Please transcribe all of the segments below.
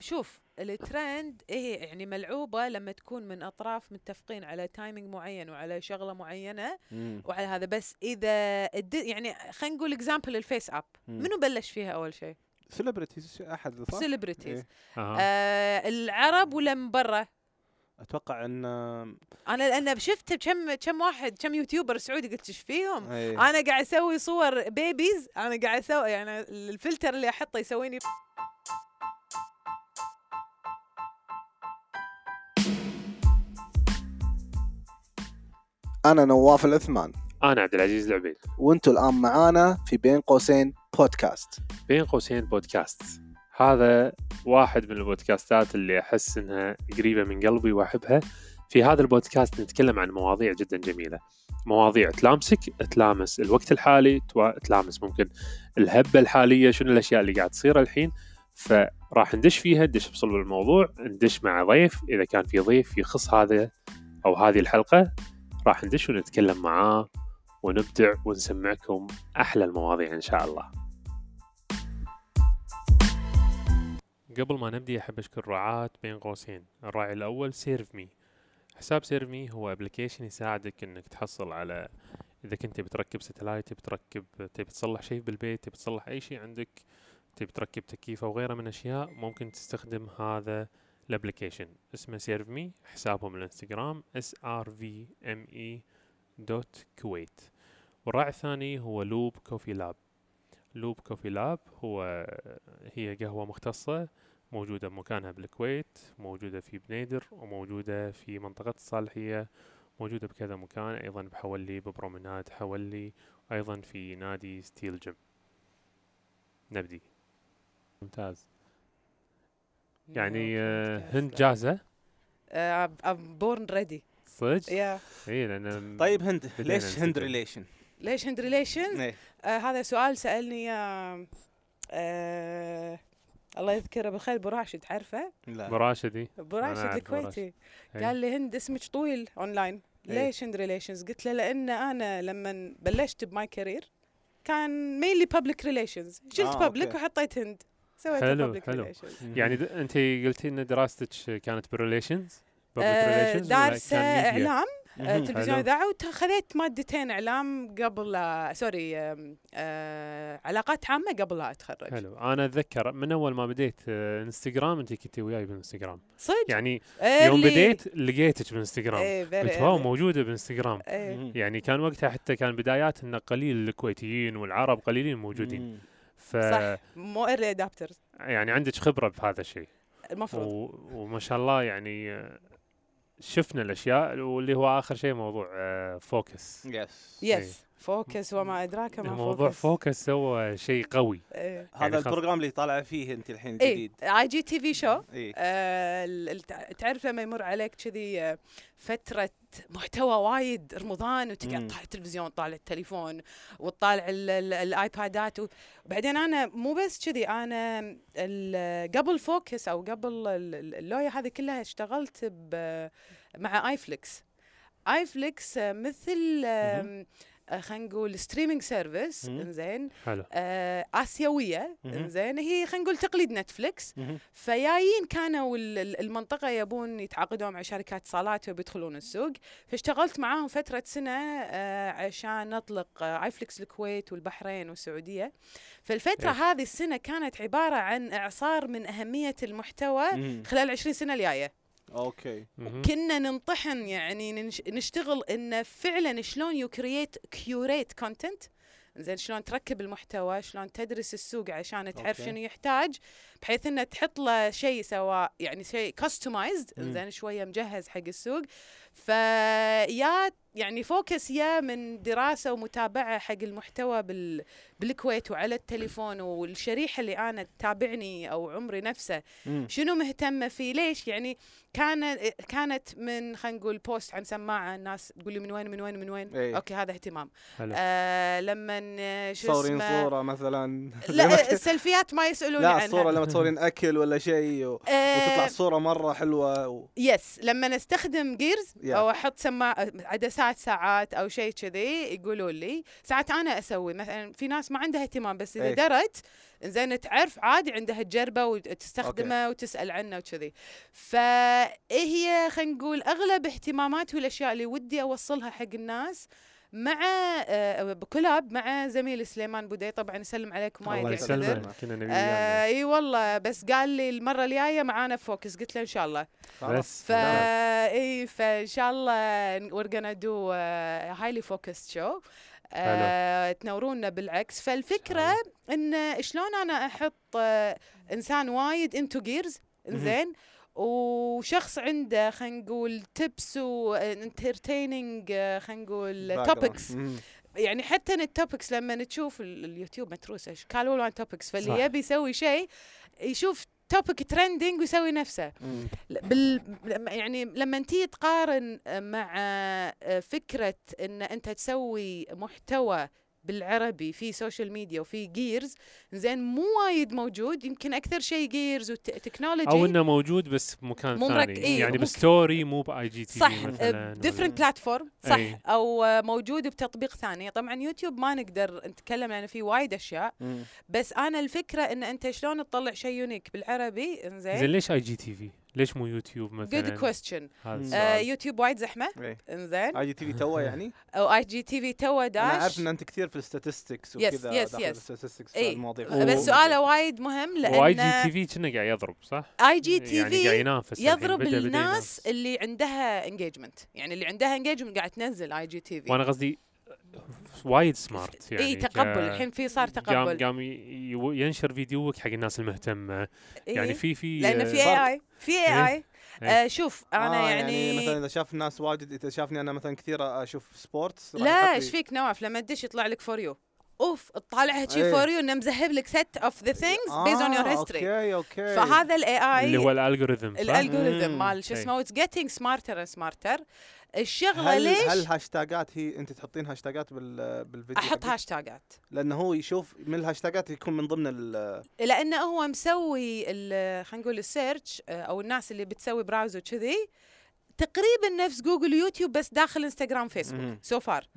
شوف الترند هي يعني ملعوبة لما تكون من أطراف متفقين على timing معين وعلى شغلة معينة مم. وعلى هذا بس إذا الد- يعني خلينا نقول example ال FaceApp مم. منو بلش فيها أول شيء؟ celebrities أحد صح؟ celebrities إيه. آه. آه العرب ولا من برا؟ أتوقع إن أنا لأن شفت كم كم واحد كم YouTuber سعودي قلت إيش فيهم؟ إيه. أنا قاعد أسوي صور babies أنا قاعد أسوي يعني الفلتر اللي أحطه يسويني أنا نواف العثمان. أنا عبد العزيز العبيد. وأنتوا الآن معانا في بين قوسين بودكاست. بين قوسين بودكاست. هذا واحد من البودكاستات اللي أحس إنها قريبة من قلبي وأحبها. في هذا البودكاست نتكلم عن مواضيع جدا جميلة. مواضيع تلامسك تلامس الوقت الحالي تلامس ممكن الهبة الحالية شنو الأشياء اللي قاعد تصير الحين. فراح ندش فيها ندش بصلب الموضوع ندش مع ضيف. إذا كان في ضيف يخص هذا أو هذه الحلقة راح ندش ونتكلم معاه ونبدع ونسمعكم أحلى المواضيع إن شاء الله. قبل ما نبدي أحب أشكر رعاة بين قوسين. الراعي الأول Serve Me. حساب Serve Me هو application يساعدك إنك تحصل على إذا كنت بتركب satellite تبي تركب تبي تصلح شيء بالبيت تبي تصلح أي شيء عندك تبي تركب تكييف أو غيره من أشياء ممكن تستخدم هذا ال application. اسمه Serve Me حسابهم الانستغرام S R V M E dot كويت. والراعي الثاني هو Loop Coffee Lab. Loop Coffee Lab هو هي قهوة مختصة موجودة بمكانها بالكويت موجودة في بنيدر وموجودة في منطقة الصالحية موجودة بكذا مكان أيضا بحولي ب Promenade حولي أيضا في نادي Steel Gym. نبدي. ممتاز. يعني آه، هند جاهزة I'm born ready صدق؟ يا اي لأن طيب هند ليش هند. Relation؟ ليش هند Relations؟ آه هذا سؤال سألني اياه آه الله يذكره بالخير أبو راشد تعرفه؟ لا أبو راشد أعرف أبو الكويتي إيه. قال لي هند اسمك طويل اونلاين. ليش هند Relations؟ قلت له لأن أنا لما بلشت ب my career كان mainly public relations شلت آه، public أوكي. وحطيت هند سويت حلو، حلو. يعني. انت قلتي إن دراستك كانت بال relations آه دارسه إعلام آه،. تلفزيون. إذاعة وخذيت مادتين إعلام قبل لا سوري آه علاقات عامة قبل لا أتخرج حلو أنا أتذكر من أول ما بديت آه، إنستغرام أنت كنتي وياي بالانستغرام صدق يعني يوم. بديت لقيتك بالانستغرام إيه، قلت واو. موجودة بالانستغرام إيه. يعني كان وقتها حتى كان بدايات ان قليل الكويتيين والعرب قليلين موجودين مم. ف صح. مو early adopters يعني عندك خبرة بهذا الشيء. المفروض. و... وما شاء الله يعني شفنا الأشياء واللي هو آخر شيء موضوع فوكس yes yes فوكس وما أدراك ما موضوع فوكس. فوكس هو شيء قوي. إيه. يعني هذا خلاص. ال program اللي طالع فيه انت الحين إيه. جديد. IGTV show؟ إيه. آه، تعرف لما يمر عليك كذي آه، فترة محتوى وايد رمضان وتقعد. طالع التلفزيون طالع التليفون وتطالع ال- ال- الآيبادات و- وبعدين أنا مو بس كذي أنا قبل فوكس أو قبل ال- ال- اللويا هذه كلها اشتغلت مع ايفليكس ايفليكس آه، مثل خلينا نقول streaming service. إنزين آه، آسيوية. إنزين هي خلينا نقول تقليد نتفليكس مهم. فجايين كانوا ال- ال- المنطقة يبون يتعاقدون مع شركات اتصالات وبيدخلون السوق فاشتغلت معاهم فترة سنة آه، عشان نطلق آه، ايفليكس الكويت والبحرين والسعودية فالفترة إيه. هذه السنة كانت عبارة عن إعصار من أهمية المحتوى. خلال 20 سنة الجاية okay مهم. كنا ننطحن يعني ننش- نشتغل إن فعلا شلون you create curate content زين شلون تركب المحتوى شلون تدرس السوق عشان تعرف. شنو يحتاج بحيث إنه تحط له شيء سواء يعني شيء customized. زين شوية مجهز حق السوق فيا يعني فوكس يا من دراسة ومتابعة حق المحتوى بال بالكويت وعلى التليفون والشريحة اللي أنا تتابعني أو عمري نفسه. شنو مهتمه فيه ليش يعني كان كانت من خلينا نقول post عن سماعة الناس تقول لي من وين من وين من وين. إيه. okay هذا اهتمام. آه لما آه، شو تصورين صورة مثلا. لا السيلفيات ما يسالون لا عنها. الصورة لما تصورين أكل ولا شيء و... آه، وتطلع الصورة مرة حلوة و... بس لما نستخدم gears يا. أو أحط سماعة عدسات ساعات أو شيء كذي يقولوا لي. ساعات أنا أسوي. مثلا في ناس ما عندها اهتمام بس إذا إيه. درت زين تعرف عادي عندها تجربة وتستخدمه وتسأل عنه وكذي. فهي خلينا نقول أغلب اهتماماتي والأشياء اللي ودي أوصلها حق الناس مع آه، ب collab مع زميلي سليمان بودي. طبعا يسلم عليكم وايد الله. يسلمك. كنا نبي آه. إي والله بس قال لي المرة الجاية معانا فوكس. قلت له إن شاء الله. بس ف إي فإن شاء الله we're gonna do uh, highly focused show. آه تنورونا بالعكس. فالفكرة إن شلون أنا أحط آه إنسان وايد into gears زين وشخص عنده خلينا نقول tips و entertaining خلينا نقول topics. يعني حتى ال topics لما تشوف ال- اليوتيوب متروس اشكال والوان topics فاللي. يبي يسوي شيء يشوف توبك ترندنج ويسوي نفسه. بال يعني لما تيجي تقارن مع آه، فكرة إن أنت تسوي محتوى بالعربي في سوشيال ميديا وفي جيرز زين مو وايد موجود يمكن أكثر شيء جيرز وتكنولوجي أو إنه موجود بس بمكان مو ثاني مرك- إيه، يعني ممكن- بستوري مو باي جي تي صح ديفرنت ولا- بلاتفورم صح أي. أو آه، موجود بتطبيق ثاني طبعا يوتيوب ما نقدر نتكلم لأن في وايد أشياء مم. بس أنا الفكرة إن أنت شلون تطلع شيء يونيك بالعربي زين انزين ليش اي جي تي في؟ ليش مو يوتيوب مثلا؟ جود كويستشن. السؤال. يوتيوب وايد زحمة إيه. إنزين آي جي تي في تو يعني أو آي جي تي في تو أنا داش أعرف إن أنت كثير في الستاتستكس Yes, وكذا yes, داخل yes. الستاتستكس إيه. المواضيع بس سؤاله وايد مهم واي جي لأن تي في كنا قاعد يضرب صح؟ آي جي تي يعني قاعد في ينافس الحين. يضرب الناس ينافس. اللي عندها انجيجمنت يعني اللي عندها انجيجمنت قاعد تنزل آي جي تي في وأنا قصدي وايد سمارت يعني اي تقبل الحين في صار قام تقبل قام ي- ينشر فيديوك حق الناس المهتمة يعني إيه. في في لأن في اي اي في اي إيه. اي إيه. آه شوف أنا آه يعني, مثلا إذا شاف الناس واجد إذا شافني أنا مثلا كثير أشوف سبورتس لا إيش فيك نواف لما تدش يطلع لك فور يو أوف تطالعها شي إيه. فور يو إنه مزهب لك سيت اوف ذا ثينجز بيز اون يور آه، هيستوري أوكي أوكي فهذا الاي اي اللي هو الالجوريثم؟ الالجوريثم. مال شو إيه. اسمه it's getting smarter and smarter الشغلة هل ليش هل هاشتاجات هي انت تحطين هاشتاجات بال بالفيديو أحط؟ هاشتاجات لأنه هو يشوف من الهاشتاجات يكون من ضمن ال لأنه هو مسوي خلينا نقول ال search آه، أو الناس اللي بتسوي browse وكذي تقريبا نفس جوجل ويوتيوب بس داخل إنستغرام فيسبوك. so far.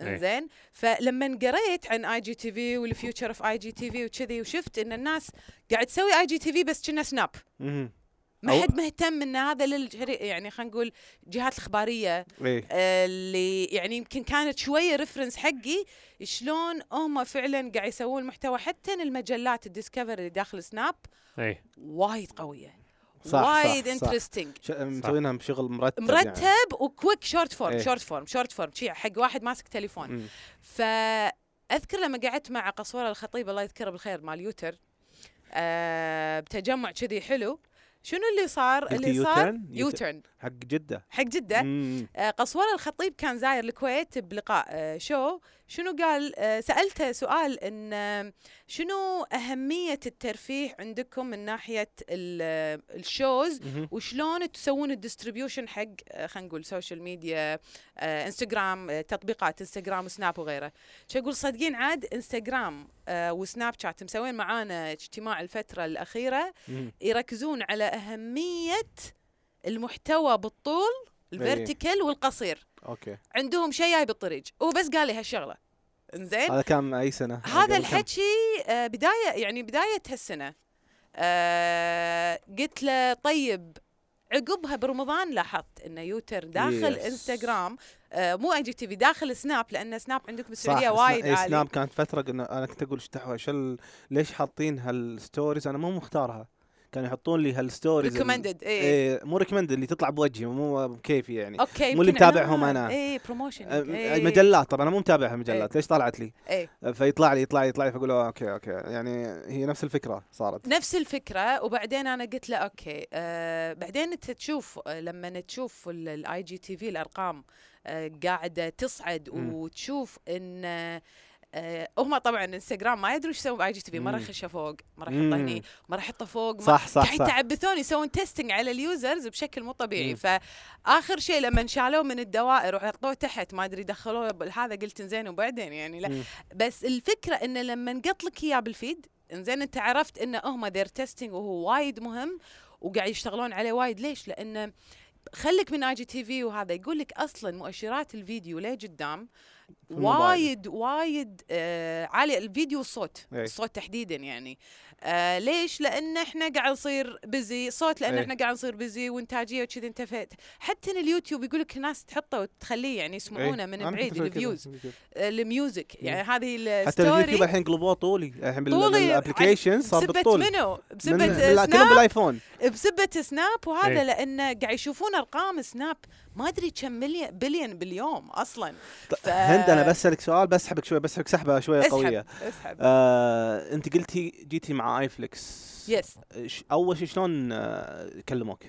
إيه. زين فلما قريت عن اي جي تي في والفيوتشر اوف اي جي تي في وكذي وشفت إن الناس قاعد تسوي IGTV بس كنا سناب. ما أو- حد مهتم إن هذا لل يعني خلينا نقول الجهات الإخبارية إيه آه، اللي يعني يمكن كانت شوية reference حقي شلون هم فعلا قاعد يسوون محتوى حتى المجلات الديسكفري اللي داخل سناب اي وايد قوية صح، وايد صح، صح. interesting مسوينها بشغل مرتب مرتب يعني. و quick short form إيه. short form short form شي حق واحد ماسك تليفون. فأذكر لما قعدت مع قصورة الخطيب الله يذكره بالخير مال يوتر آه بتجمع كذي حلو شنو اللي صار؟ اللي صار U-turn؟ حق جدة. حق جدة. مم. آه، قصوره الخطيب كان زاير الكويت بلقاء آه، شو؟ شنو قال؟ آه، سألته سؤال إن آه، شنو أهمية الترفيه عندكم من ناحية ال- آه، ال shows. وشلون تسوون ال distribution حق خلينا نقول social media انستغرام تطبيقات انستغرام وسناب وغيره. شو أقول صدقين عاد انستغرام وسناب شات مسوين معانا اجتماع الفترة الأخيرة مم. يركزون على أهمية المحتوى بالطول ال vertical والقصير. okay. عندهم شيء جاي بالطريق. هو بس قال لي هالشغلة. إنزين؟ هذا كان أي سنة؟ هذا كم؟ الحكي آه، بداية يعني بداية هالسنة. آه، قلت له طيب عقبها برمضان لاحظت إن يوتر داخل Yes. إنستغرام آه، مو IGTV داخل سناب لأن سناب عندكم بالسعودية وايد إيه، عالي. سناب كانت فترة قلنا أنا كنت أقول إيش دعوه ليش حاطين هال stories؟ أنا مو مختارها. كانوا يحطون لي هال stories ال- recommended اي إيه مو recommended اللي تطلع بوجهي مو بكيفي يعني. okay مو اللي متابعهم أنا. اي promotion أه، مجلات طبعا أنا مو متابعها مجلات ليش طلعت لي؟ اي فيطلع لي يطلع لي يطلع لي فأقول okay okay. يعني هي نفس الفكرة صارت. نفس الفكرة وبعدين أنا قلت له okay. آه بعدين أنت تشوف لما تشوف ال IGTV الأرقام آه قاعدة تصعد. وتشوف إن آه هم طبعا انستغرام ما يدروا إيش يسوون ب IGTV مم. يخشه فوق مم. يحطه هني ما راح يحطه فوق ما صح صح قاعد يتعبثون يسوون testing على ال users بشكل مو طبيعي. فآخر شيء لما شالوه من الدوائر وحطوه تحت ما أدري دخلوه هذا قلت زين وبعدين يعني لا مم. بس الفكرة إنه لما نقط لك إياه بال feed إنزين أنت عرفت إنه هم they're testing وهو وايد مهم وقاعد يشتغلون عليه وايد ليش؟ لأنه خليك من IGTV وهذا يقول لك أصلا مؤشرات الفيديو ليه قدام. وايد وايد آه عالي الفيديو والصوت إيه. الصوت تحديدا يعني. آه ليش؟ لأن إحنا قاعد نصير busy صوت لأن إيه. إحنا قاعد نصير busy وإنتاجية وكذي انتفت حتى إن اليوتيوب يقول لك ناس تحطه وتخليه يعني يسمعونه إيه. من أنا كنت بعيد أسوي كذا. ال views آه، ال music يعني هذه حتى اليوتيوب ال story الحين قلبوه طولي. الحين بال application صار بالطول. منو؟ من- بسبة لا، كلهم سناب بالآيفون. بسبة سناب وهذا إيه. لأنه قاعد يشوفون أرقام سناب ما أدري كم مليون بليون باليوم أصلا. ف... هند أنا بسألك سؤال بسحبك شوي بسحبك سحبة شوية قوية. اسحب. اسحب آه، أنت قلتي جيتي مع iflix yes ش- أول شيء شلون آه، كلموك؟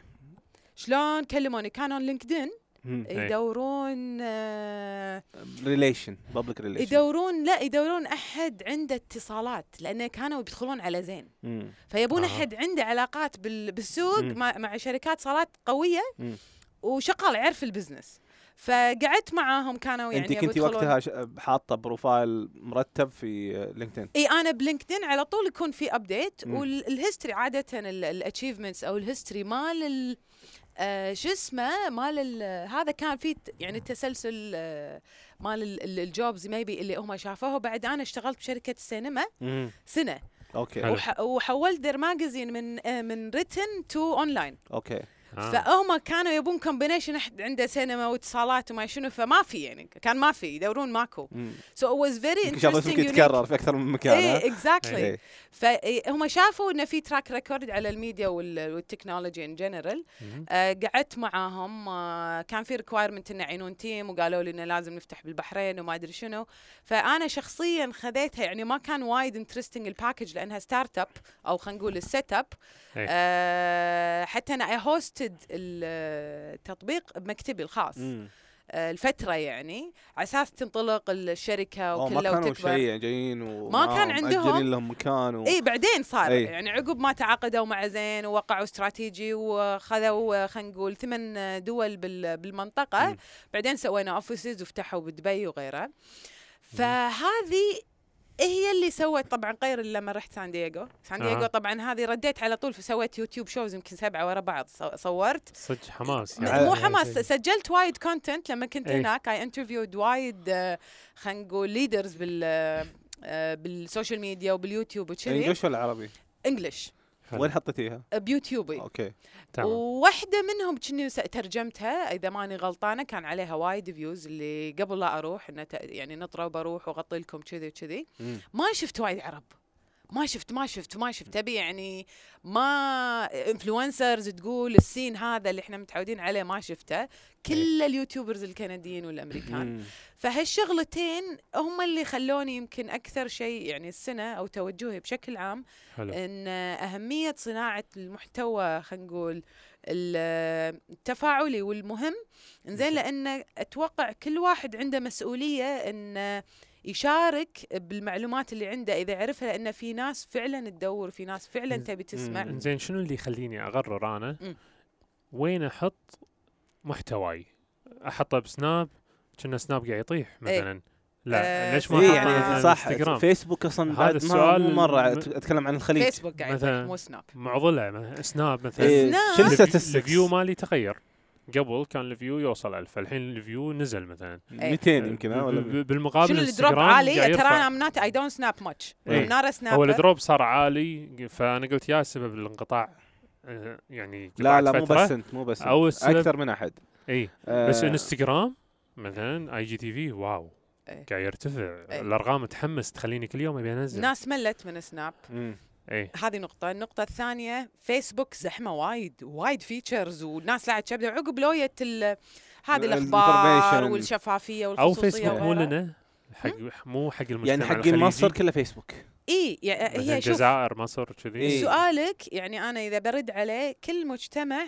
شلون كلموني كانوا LinkedIn. إيه. يدورون آه relation public relation يدورون لا يدورون أحد عنده اتصالات لأنه كانوا بيدخلون على زين مم. فيبون آه. أحد عنده علاقات بال- بالسوق مم. مع, مع شركات اتصالات قوية مم. وشغال يعرف ال business فقعدت معاهم كانوا يعني انت كنتي يدخلون- وقتها حاطة profile مرتب في LinkedIn؟ إي أنا ب LinkedIn على طول يكون في update. وال history عادة ال achievements أو ال history مال ال- آه شو اسمه؟ مال ال- هذا كان في يعني تسلسل آه مال ال- ال- jobs maybe اللي هم شافوه. بعد أنا اشتغلت بشركة السينما مم. سنه okay. وح وحولت their magazine من آه من written to online okay. آه. فهم كانوا يبون combination أحد عنده سينما واتصالات وما شنو فما في يعني كان ما في يدورون ماكو. so it was very interesting يتكرر في أكثر من مكان؟ إيه exactly. فهم شافوا إنه في track record على الميديا وال- وال technology in general. آه قعدت معاهم آه كان في requirement إنه يعينون team وقالوا لي إنه لازم نفتح بالبحرين وما أدري شنو فأنا شخصيا خذيتها يعني ما كان وايد interesting ال package لأنها startup أو خلينا نقول ال setup إيه. آه حتى أنا I hosted التطبيق بمكتبي الخاص. مم. آه الفترة يعني على أساس تنطلق الشركة أوه، ما كانوا شيء جايين و ما كان عندهم- مأجلين لهم مكان و... إي بعدين صار. إي. يعني عقب ما تعاقدوا مع زين ووقعوا استراتيجي وخذوا خلينا نقول ثمان دول بال- بالمنطقة. مم. بعدين سوينا offices وفتحوا بدبي وغيره. فهذه هي اللي سوت طبعا غير لما رحت سان دييغو سان آه. دييغو طبعا هذه رديت على طول فسويت يوتيوب shows يمكن سبعة ورا بعض صو- صورت صدق حماس يعني. مو إيه، حماس. سجلت وايد content لما كنت إيه. هناك I interviewed وايد آه، خلينا نقول leaders بال آه، بال social media وباليوتيوب وكذي English ولا عربي؟ English. وين حطيتيها؟ بيوتيوبي. okay. تمام. وواحدة منهم كني ترجمتها إذا ماني غلطانة كان عليها وايد views اللي قبل لا أروح إنه ت- يعني نطرة وبروح وأغطي لكم كذي وكذي. ما شفت وايد عرب. ما شفت ما شفت ما شفت. أبي يعني ما influencers تقول ال scene هذا اللي إحنا متعودين عليه ما شفته. كل ال YouTubers الكنديين والأمريكان. فهالشغلتين هم اللي خلوني يمكن أكثر شيء يعني السنة أو توجهي بشكل عام حلو. إن أهمية صناعة المحتوى خلينا نقول ال- التفاعلي والمهم. زين لأن أتوقع كل واحد عنده مسؤولية إن يشارك بالمعلومات اللي عنده إذا عرفها لأن في ناس فعلا تدور في ناس فعلا. تبي تسمع. زين شنو اللي يخليني اقرر أنا. وين أحط محتواي أحطه بسناب كنا سناب قاعد يطيح إيه. مثلا لا آه، ليش ما إيه، يعني صح انستغرام فيسبوك أصلا هذا بعد السؤال مو مرة أتكلم عن الخليج فيسبوك قاعد مو سناب معضلة مثلاً سناب مثلا إيه، سناب. ال views مالي تغير قبل كان ال views يوصل ألف الحين ال views نزل مثلا 200 يمكن ها ب- ولا ب- بالمقابل شنو ال drop عالي ترى. أنا not I don't snap much. نار هو سناب ال drop صار عالي فانا قلت يا سبب الانقطاع آه، يعني لا لا مو. بس أنت مو بس أنت. أو أكثر من أحد اي آه، بس إنستغرام مثلا IGTV wow إيه. قاعد يرتفع إيه. الأرقام تحمس تخليني كل يوم أبي أنزل ناس ملت من سناب. اي هذه نقطة، النقطة الثانية فيسبوك زحمة وايد وايد features والناس لا تشبده عقب لوية ال- هذه ال- الأخبار information. والشفافية أو فيسبوك مو. لنا حق مو حق المجتمع يعني حقين الخليجي. مصر كله فيسبوك إي يعني هي شوف الجزائر مصر كذي إيه. سؤالك يعني أنا إذا برد عليه كل مجتمع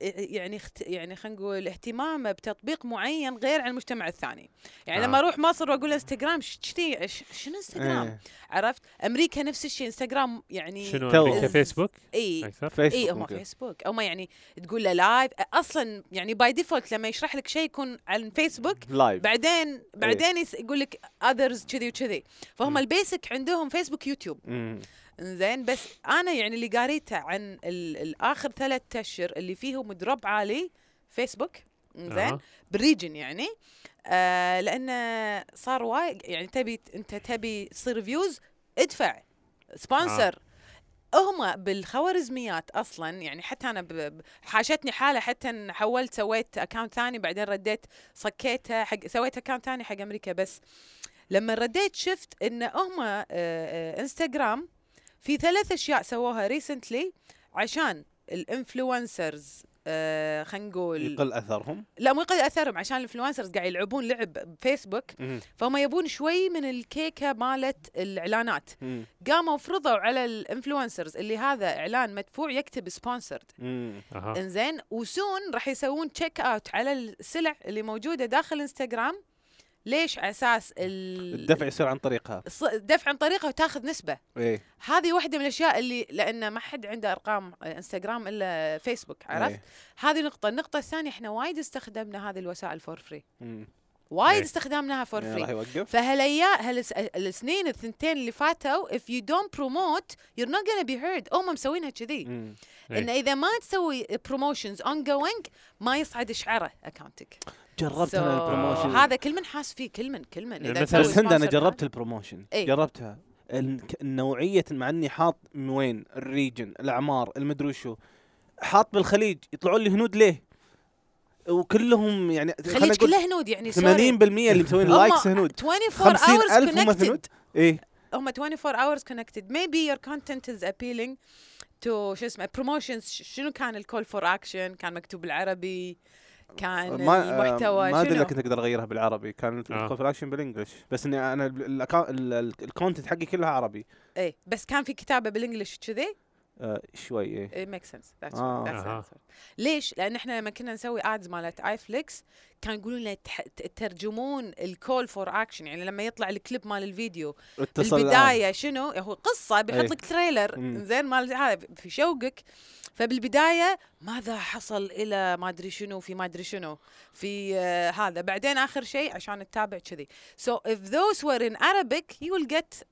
يعني اخت... يعني خلينا نقول اهتمامه بتطبيق معين غير عن المجتمع الثاني يعني آه. لما أروح مصر وأقول إنستغرام شتي شنو إنستغرام إيه. عرفت أمريكا نفس الشيء إنستغرام يعني شنو. أمريكا فيسبوك إي إي هم. فيسبوك أو ما يعني تقول له live أصلا يعني by default لما يشرح لك شيء يكون عن فيسبوك live بعدين بعدين يس- يقول لك اذرز كذي وكذي فهم. ال basic عندهم فيسبوك يوتيوب مم. زين بس أنا يعني اللي قريته عن ال- الآخر ثلاث أشهر اللي فيهم drop عالي فيسبوك زين أها. بال region يعني آه لأنه صار وايد يعني تبي أنت تبي تصير views ادفع sponsor هم بالخوارزميات أصلا يعني حتى أنا حاشتني حالة حتى حولت سويت account ثاني بعدين رديت صكيته حق سويت account ثاني حق أمريكا بس لما رديت شفت إن هم آه، آه، انستغرام في ثلاث أشياء سووها recently عشان ال influencers آه خلينا نقول يقل أثرهم؟ لا مو يقل أثرهم عشان ال influencers قاعد يلعبون لعب بفيسبوك مم. فهم يبون شوي من الكيكة مالت الإعلانات. قاموا فرضوا على ال influencers اللي هذا إعلان مدفوع يكتب sponsored إنزين و soon راح يسوون check out على السلع اللي موجودة داخل انستغرام ليش على أساس ال- الدفع يصير عن طريقها؟ الدفع عن طريقه وتاخذ نسبة. إيه. هذه واحدة من الأشياء اللي لأن ما حد عنده أرقام إنستغرام إلا فيسبوك عرفت؟ إيه. هذه نقطة. النقطة الثانية إحنا وايد استخدمنا هذه الوسائل for free. وايد إيه. استخدمناها for free يوقف. فهالايام هالس... السنين الثنتين اللي فاتوا if you don't promote you're not gonna be heard. هم مسوينها كذي. إيه. انه إذا ما تسوي promotions ongoing ما يصعد شعره اكونتك جربت أنا ال promotion هذا كل من حاس فيه كل من كل من. إذا مثلاً تسوي بس هند أنا جربت ال promotion إيه. جربتها. النوعية مع إني حاط من وين؟ ال region الأعمار المدري وشو حاط بالخليج يطلعون لي هنود ليه؟ وكلهم يعني خلينا خليج نقول كله هنود يعني 80% اللي مسوين likes هنود. 24 50 hours connected. إيه. هم 24 hours connected. Maybe your content is appealing to شو اسمه promotions. ش- شنو كان ال call for action كان مكتوب بالعربي. كان ما المحتوى ما أدري شنو؟ لك انت تقدر أغيرها بالعربي. كان آه. الكونفراكشن بالإنجلش. بس إني أنا ال content حقي كلها عربي. إيه بس كان في كتابة بال English كذي؟ آه شوي إيه it makes sense that's آه. right. that's أها. the answer. ليش؟ لأن إحنا لما كنا نسوي ads مالت iflix كان يقولون لنا ترجمون الكول فور اكشن يعني لما يطلع الكليب مال الفيديو اتصل بالبدايه شنو هو قصة بيحط إيه. لك تريلر. زين مال هذا في شوقك فبالبداية ماذا حصل إلى ما أدري شنو في ما أدري شنو في uh, هذا بعدين آخر شيء عشان تتابع كذي so if those were in Arabic you will get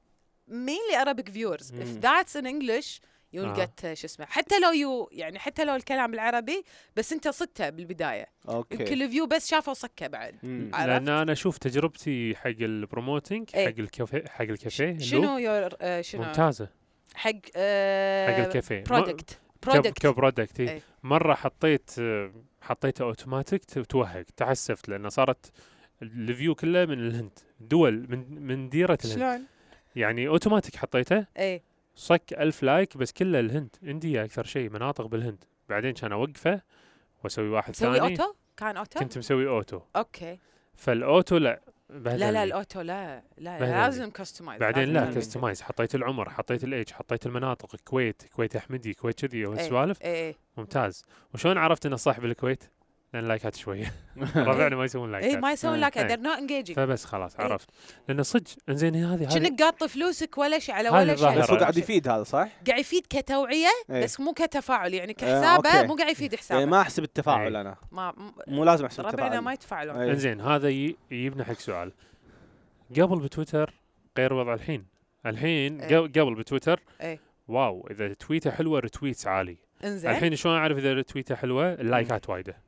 mainly Arabic viewers if مم. that's in English will آه. get uh, شو اسمه حتى لو يو يعني حتى لو الكلام بالعربي بس انت صدته بالبداية يمكن okay ال view بس شافوا صكه بعد؟ لأن أنا أشوف تجربتي حق ال promoting إيه. حق الكافيه حق الكافيه شنو your uh, شنو ممتازة حق حق uh, الكافيه product product ك product إيه. إيه. مرة حطيت آه، حطيته اوتوماتيك توهق تحسفت لأن صارت ال view كله من الهند دول من من ديرة الهند شلون؟ يعني اوتوماتيك حطيته إيه صك ألف like بس كله الهند India أكثر شيء مناطق بالهند بعدين كان أوقفه وأسوي واحد تسوي ثاني auto؟ كان auto؟ كنت مسوي auto okay فال auto لا لا بهدلني. لا ال auto لا لا بهدلني. لازم customize بعدين لا customize حطيت العمر حطيت الإيج حطيت المناطق كويت كويت أحمدي كويت كذي والسوالف إيه ممتاز وشلون عرفت إنه صح بالكويت؟ لأن like ات شوية ربعنا ما يسوون لايكات ما يسوون إيه. like إيه. they're not engaging فبس خلاص إيه. عرفت لأن صدق إنزين هذه هذه كأنك قاط فلوسك ولا شيء على ولا شيء. بس هو قاعد يفيد هذا صح؟ قاعد يفيد كتوعية إيه. بس مو كتفاعل يعني آه، كحسابة. مو قاعد يفيد يعني حسابة ما أحسب التفاعل إيه. أنا ما مو لازم أحسب ربعنا التفاعل ما يتفاعلون إيه. إنزين هذا ي- يجيبنا حق سؤال قبل بتويتر غير وضع الحين الحين إيه. قبل بتويتر إيه. wow إذا تويته حلوة retweets عالي انزين. الحين شلون أعرف إذا رتويته حلوة؟ ال like ات وايده.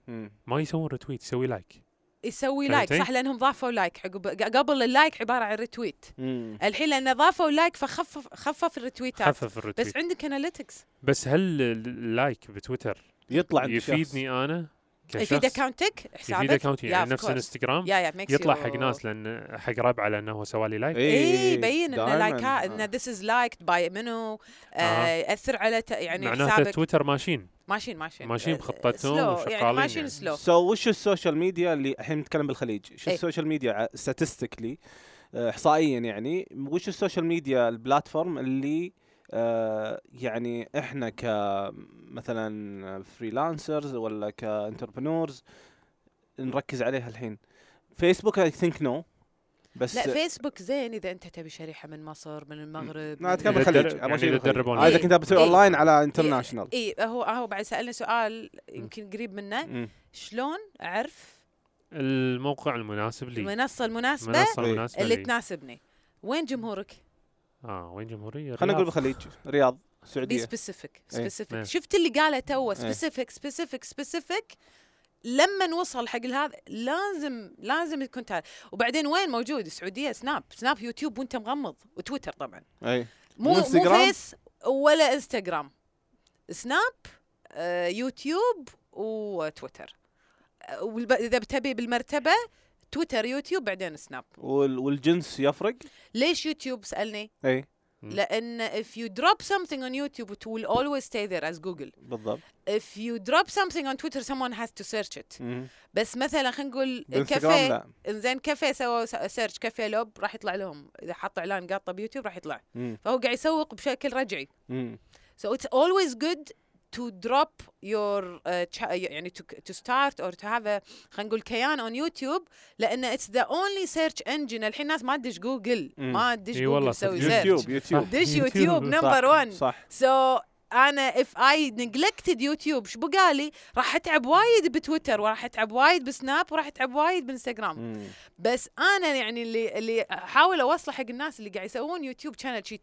ما يسوون retweet يسوي like يسوي like؟ صح لأنهم ضافوا like عقب قبل ال like عبارة عن retweet. الحين لأنه ضافوا like فخفف خفف الريتويتات خفف ال retweet بس عندك analytics بس هل ال like بتويتر يطلع يفيدني. أنا؟ يفيد اكونتك حسابك يفيد account ي يعني نفس. انستغرام يطلع you- حق ناس لأن حق ربعه لأنه هو سوى لي like إيه، اي يبين إنه. لايكات آه. إنه this is liked by منو آه، آه. يأثر على ت- يعني معناته تويتر ماشيين ماشيين ماشيين ماشيين آه، بخطتهم slow، يعني وشغالين ماشيين. slow so وش ال social media اللي الحين نتكلم بالخليج شو إيه. ال social media statistically احصائيا يعني وش ال social media ال platform اللي آه يعني إحنا كمثلا freelancers ولا ك entrepreneurs نركز عليها الحين فيسبوك I think no بس لا فيسبوك زين إذا أنت تبي شريحة من مصر من المغرب لا من- أتكلم أبغى يعني. تدربون آه، إذا إيه. كنت بتسوي إيه. اونلاين على international اي هو هو بعد سالني سؤال يمكن قريب منه شلون أعرف الموقع المناسب لي المنصة المناسبة المنصة إيه. المناسبه اللي لي تناسبني وين جمهورك؟ آه وين جمهوري؟ خلينا نقول الرياض. بالخليج رياض be السعوديه specific. specific إيه. شفت اللي قاله تو. specific specific specific لما نوصل حق هذا لازم لازم يكون تعال. وبعدين وين موجود؟ السعوديه سناب. سناب يوتيوب وانت مغمض. وتويتر طبعا. اي مو مو؟ فيس ولا إنستغرام. سناب آه، يوتيوب وتويتر. آه، والب- إذا بتبي بالمرتبة تويتر يوتيوب بعدين سناب وال- والجنس يفرق؟ ليش يوتيوب سألني. اي. لأن if you drop something on YouTube it will always stay there as Google. بالضبط. If you drop something on Twitter someone has to search it. مم. بس مثلا خلينا نقول بالانستغرام كافيه لا. إنزين كافيه سووا search كافيه لوب راح يطلع لهم. إذا حط إعلان قاطة بيوتيوب راح يطلع. مم. فهو قاعد يسوق بشكل رجعي. مم. So it's always good to drop your uh, cha- يعني to, to start or to have a خلينا نقول كيان on YouTube لأن it's the only search engine. الحين الناس ما تدش جوجل. ما تدش جوجل تسوي. search يوتيوب يوتيوب. دش يوتيوب. number 1 صح. So أنا if I neglected يوتيوب شو بقالي راح أتعب وايد بتويتر وراح أتعب وايد بسناب وراح أتعب وايد بإنستغرام. بس أنا يعني اللي اللي أحاول أوصله حق الناس اللي قاعد يسوون يوتيوب channel شي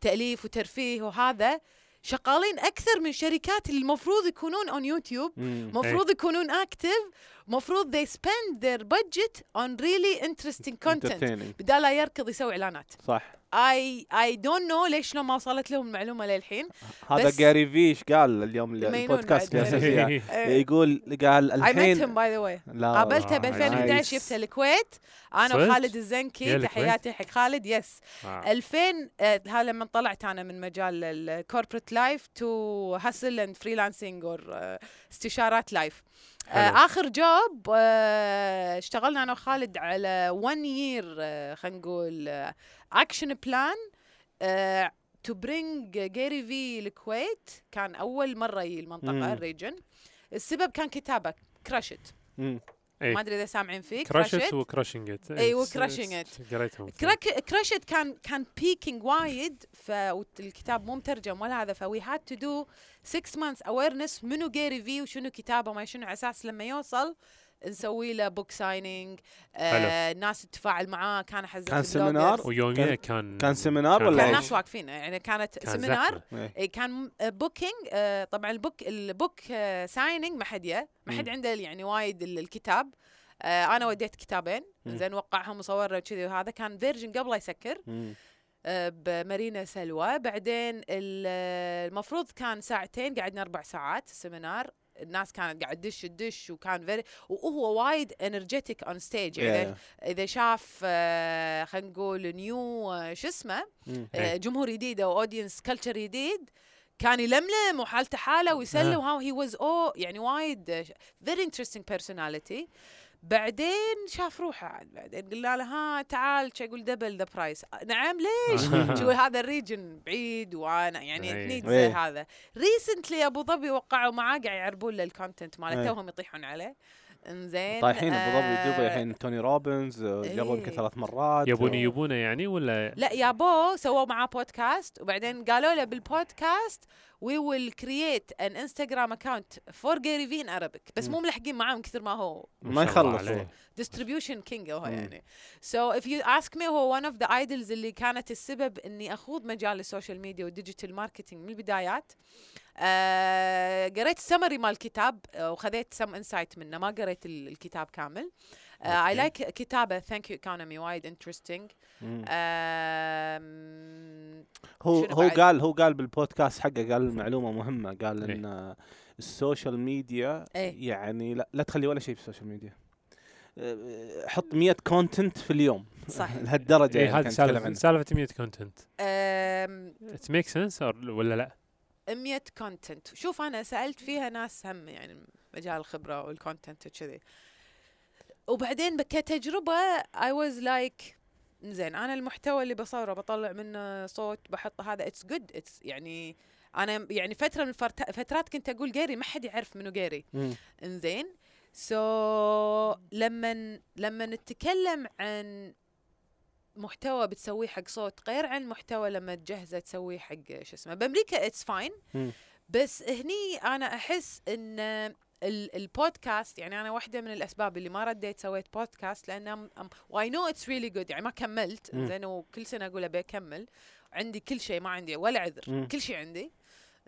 تأليف وترفيه وهذا شغالين أكثر من شركات اللي المفروض يكونون on يوتيوب مم. مفروض يكونون active مفروض they spend their budget on really interesting content. بدال لا يركض يسوي إعلانات صح I I don't know ليش شلون ما وصلت لهم المعلومة للحين هذا جاري في شقال اليوم البودكاست. اللي. إيه. يقول قال I met him الحين by the way لا قابلته ب آه، 2011 nice. جبته الكويت أنا؟ وخالد الزنكي. تحياتي حق خالد yes آه. 2000 آه، هذا لما طلعت أنا من مجال ال corporate life to hustle and freelancing or استشارات life. آخر job آه، اشتغلنا أنا وخالد على 1 year خلينا نقول action plan to bring جيري في الكويت كان أول مرة يجي. المنطقة ال region السبب كان كتابة Crush It. إيه. ما أدري إذا سامعين فيه Crush It و Crushing It أيوة، crushing it. قريتهم Crush It كان كان peaking وايد فالكتاب مو مترجم ولا هذا ف we had to do 6 months awareness منو جيري في وشنو كتابه ما شنو على أساس لما يوصل نسوي له book signing آه الناس تتفاعل معاه كان احزب كان. seminar؟ ويوميا كان- كان seminar ولا كان؟ ناس واقفين يعني كانت كان seminar زحمة. إيه. إيه، كان booking طبعا ال book ال book signing ما حد ما حد. عنده يعني وايد ال- الكتاب آه، أنا وديت كتابين. زين وقعهم وصورنا كذي وهذا كان Virgin قبل لا يسكر مم. آه، بمارينا سلوى بعدين ال- المفروض كان ساعتين قعدنا أربع ساعات ال seminar الناس كانت قاعد تدش تدش وكان very وهو وايد energetic on stage يعني Yeah. إذا شاف آه، خلينا نقول new آه، شو اسمه. آه،. جمهور جديد أو audience culture جديد كان يلملم وحالته حالة ويسلم و how he was أو يعني وايد very interesting personality بعدين شاف روحه عاد بعدين قلنا له ها تعال شو يقول double the price نعم ليش؟ شو هذا ال region بعيد وأنا يعني إيه. needs إيه. هذا recently أبو ظبي وقعوا معاه قاعد يعربون له ال content ماله إيه. توهم يطيحون عليه إنزين طايحين أبو ظبي آه، دبي الحين توني روبنز آه، قبل يمكن إيه. ثلاث مرات. يبون آه، يبونه يعني ولا؟ لا يابو سووا معاه بودكاست وبعدين قالوا له بالبودكاست we will create an انستغرام account for جيري في in Arabic بس مو ملحقين معاه من كثر ما هو. ما يخلص. distribution king هو. يعني. so if you ask me هو one of the idols اللي كانت السبب إني أخوض مجال ال social media وال digital marketing من البدايات. آه قريت سمري مال الكتاب آه وخذيت some insight منه ما قريت ال- الكتاب كامل اي okay. like كتابه Thank You Economy وايد interesting. هو هو؟ قال هو قال بالبودكاست حقه قال معلومه مهمة قال إيه. إن آه، ال social media إيه. يعني لا, لا تخلي ولا شيء بال social media آه، حط 100 content في اليوم صح لهالدرجة اي يعني هذه سالفه سالفة 100 content it make sense ولا لا؟ 100 content شوف أنا سألت فيها ناس هم يعني مجال الخبرة وال content وكذي. وبعدين كتجربة I was like زين أنا المحتوى اللي بصوره بطلع منه صوت بحط هذا it's good it's يعني أنا يعني فترة من فترات كنت أقول جيري ما حد يعرف منو جيري. إنزين. so لما لما نتكلم عن محتوى بتسويه حق صوت غير عن محتوى لما تجهزه تسويه حق شو اسمه. بأمريكا it's fine. بس هني أنا أحس إن ال- البودكاست يعني أنا واحدة من الأسباب اللي ما رديت سويت بودكاست لأن why no it's really good يعني ما كملت. زين وكل سنة أقول أبي أكمل. عندي كل شيء ما عندي ولا عذر. مم. كل شيء عندي.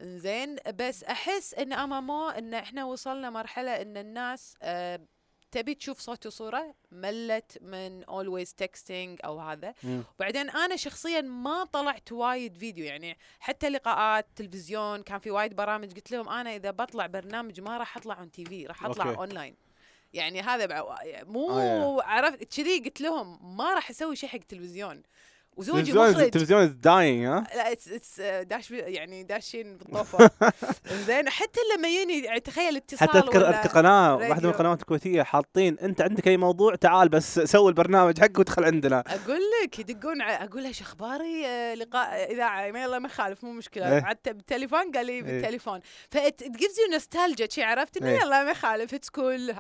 زين بس أحس إن I'm um إن إحنا وصلنا مرحلة إن الناس آه تبي تشوف صوت وصورة ملت من always texting أو هذا. وبعدين أنا شخصيا ما طلعت وايد فيديو يعني حتى لقاءات تلفزيون كان في وايد برامج. قلت لهم أنا إذا بطلع برنامج ما راح أطلع on TV راح أطلع. اونلاين يعني هذا مو آه، عرفت؟ كذي قلت لهم ما راح أسوي شيء حق تلفزيون. وزوجي تلفزيون مخرج. تلفزيون داينج ها لا اتس اتس داش بي- يعني داشين بالطوفه زين حتى لما يجيني يعني تخيل اتصال حتى اذكر أذكر قناة. واحدة من القنوات الكويتية حاطين أنت عندك أي موضوع؟ تعال بس سوي البرنامج حقك وادخل عندنا. أقول لك يدقون أقول شو أخباري؟ آه، لقاء اذاعه ما يلا ما يخالف مو مشكلة. إيه. حتى بالتليفون قال لي بالتليفون. that gives you nostalgia شي عرفت؟ إنه إيه. يلا ما يخالف it's cool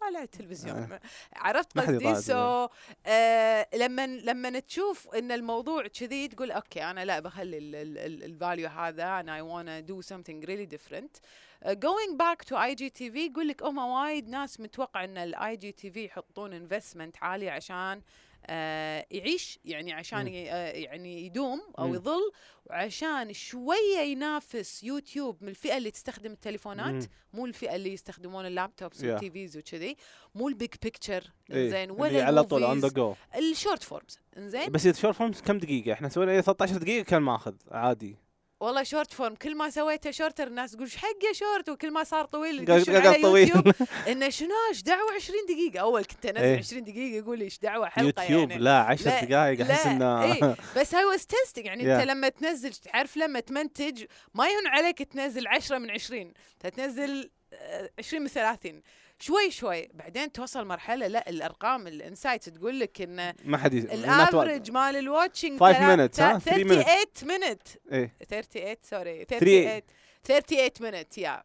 طالع التلفزيون. إيه. عرفت قصدي؟ so آه لما لما تشوف إن الموضوع كذي تقول okay أنا لا بخلي ال value هذا and I wanna do something really different. Uh, going back to IGTV يقول لك هم وايد ناس متوقع إن ال IGTV يحطون investment عالي عشان آه يعيش يعني عشان آه يعني يدوم أو. يظل وعشان شوية ينافس يوتيوب من الفئة اللي تستخدم التليفونات. مو الفئة اللي يستخدمون ال laptops Yeah. وال TVs وكذي مو ال big picture إيه، زين ولا على طول on the go ال short forms إنزين بس اذا short forms كم دقيقة إحنا سوينا 13 دقيقة كان ماخذ عادي والله short form كل ما سويته shorter الناس تقول إيش حقه شورت؟ وكل ما صار طويل قال- طويل. إنه شنو؟ إيش دعوة 20 دقيقة؟ أول كنت أنزل إيه. 20 دقيقة يقول إيش دعوة؟ حلقة يوتيوب يعني لا 10 لا- دقائق أحس إنه إيه. بس I was testing يعني. أنت لما تنزل تعرف لما تمنتج ما يهون عليك تنزل 10 من 20 انت تنزل آه، 20 من 30 شوي شوي. بعدين توصل مرحلة لا الأرقام ال insights تقول لك إن ما حد ال average مال ال watching 5 minutes، ها؟ 3 minutes. 38 minute إيه. 38 sorry 3 38 38 minutes يا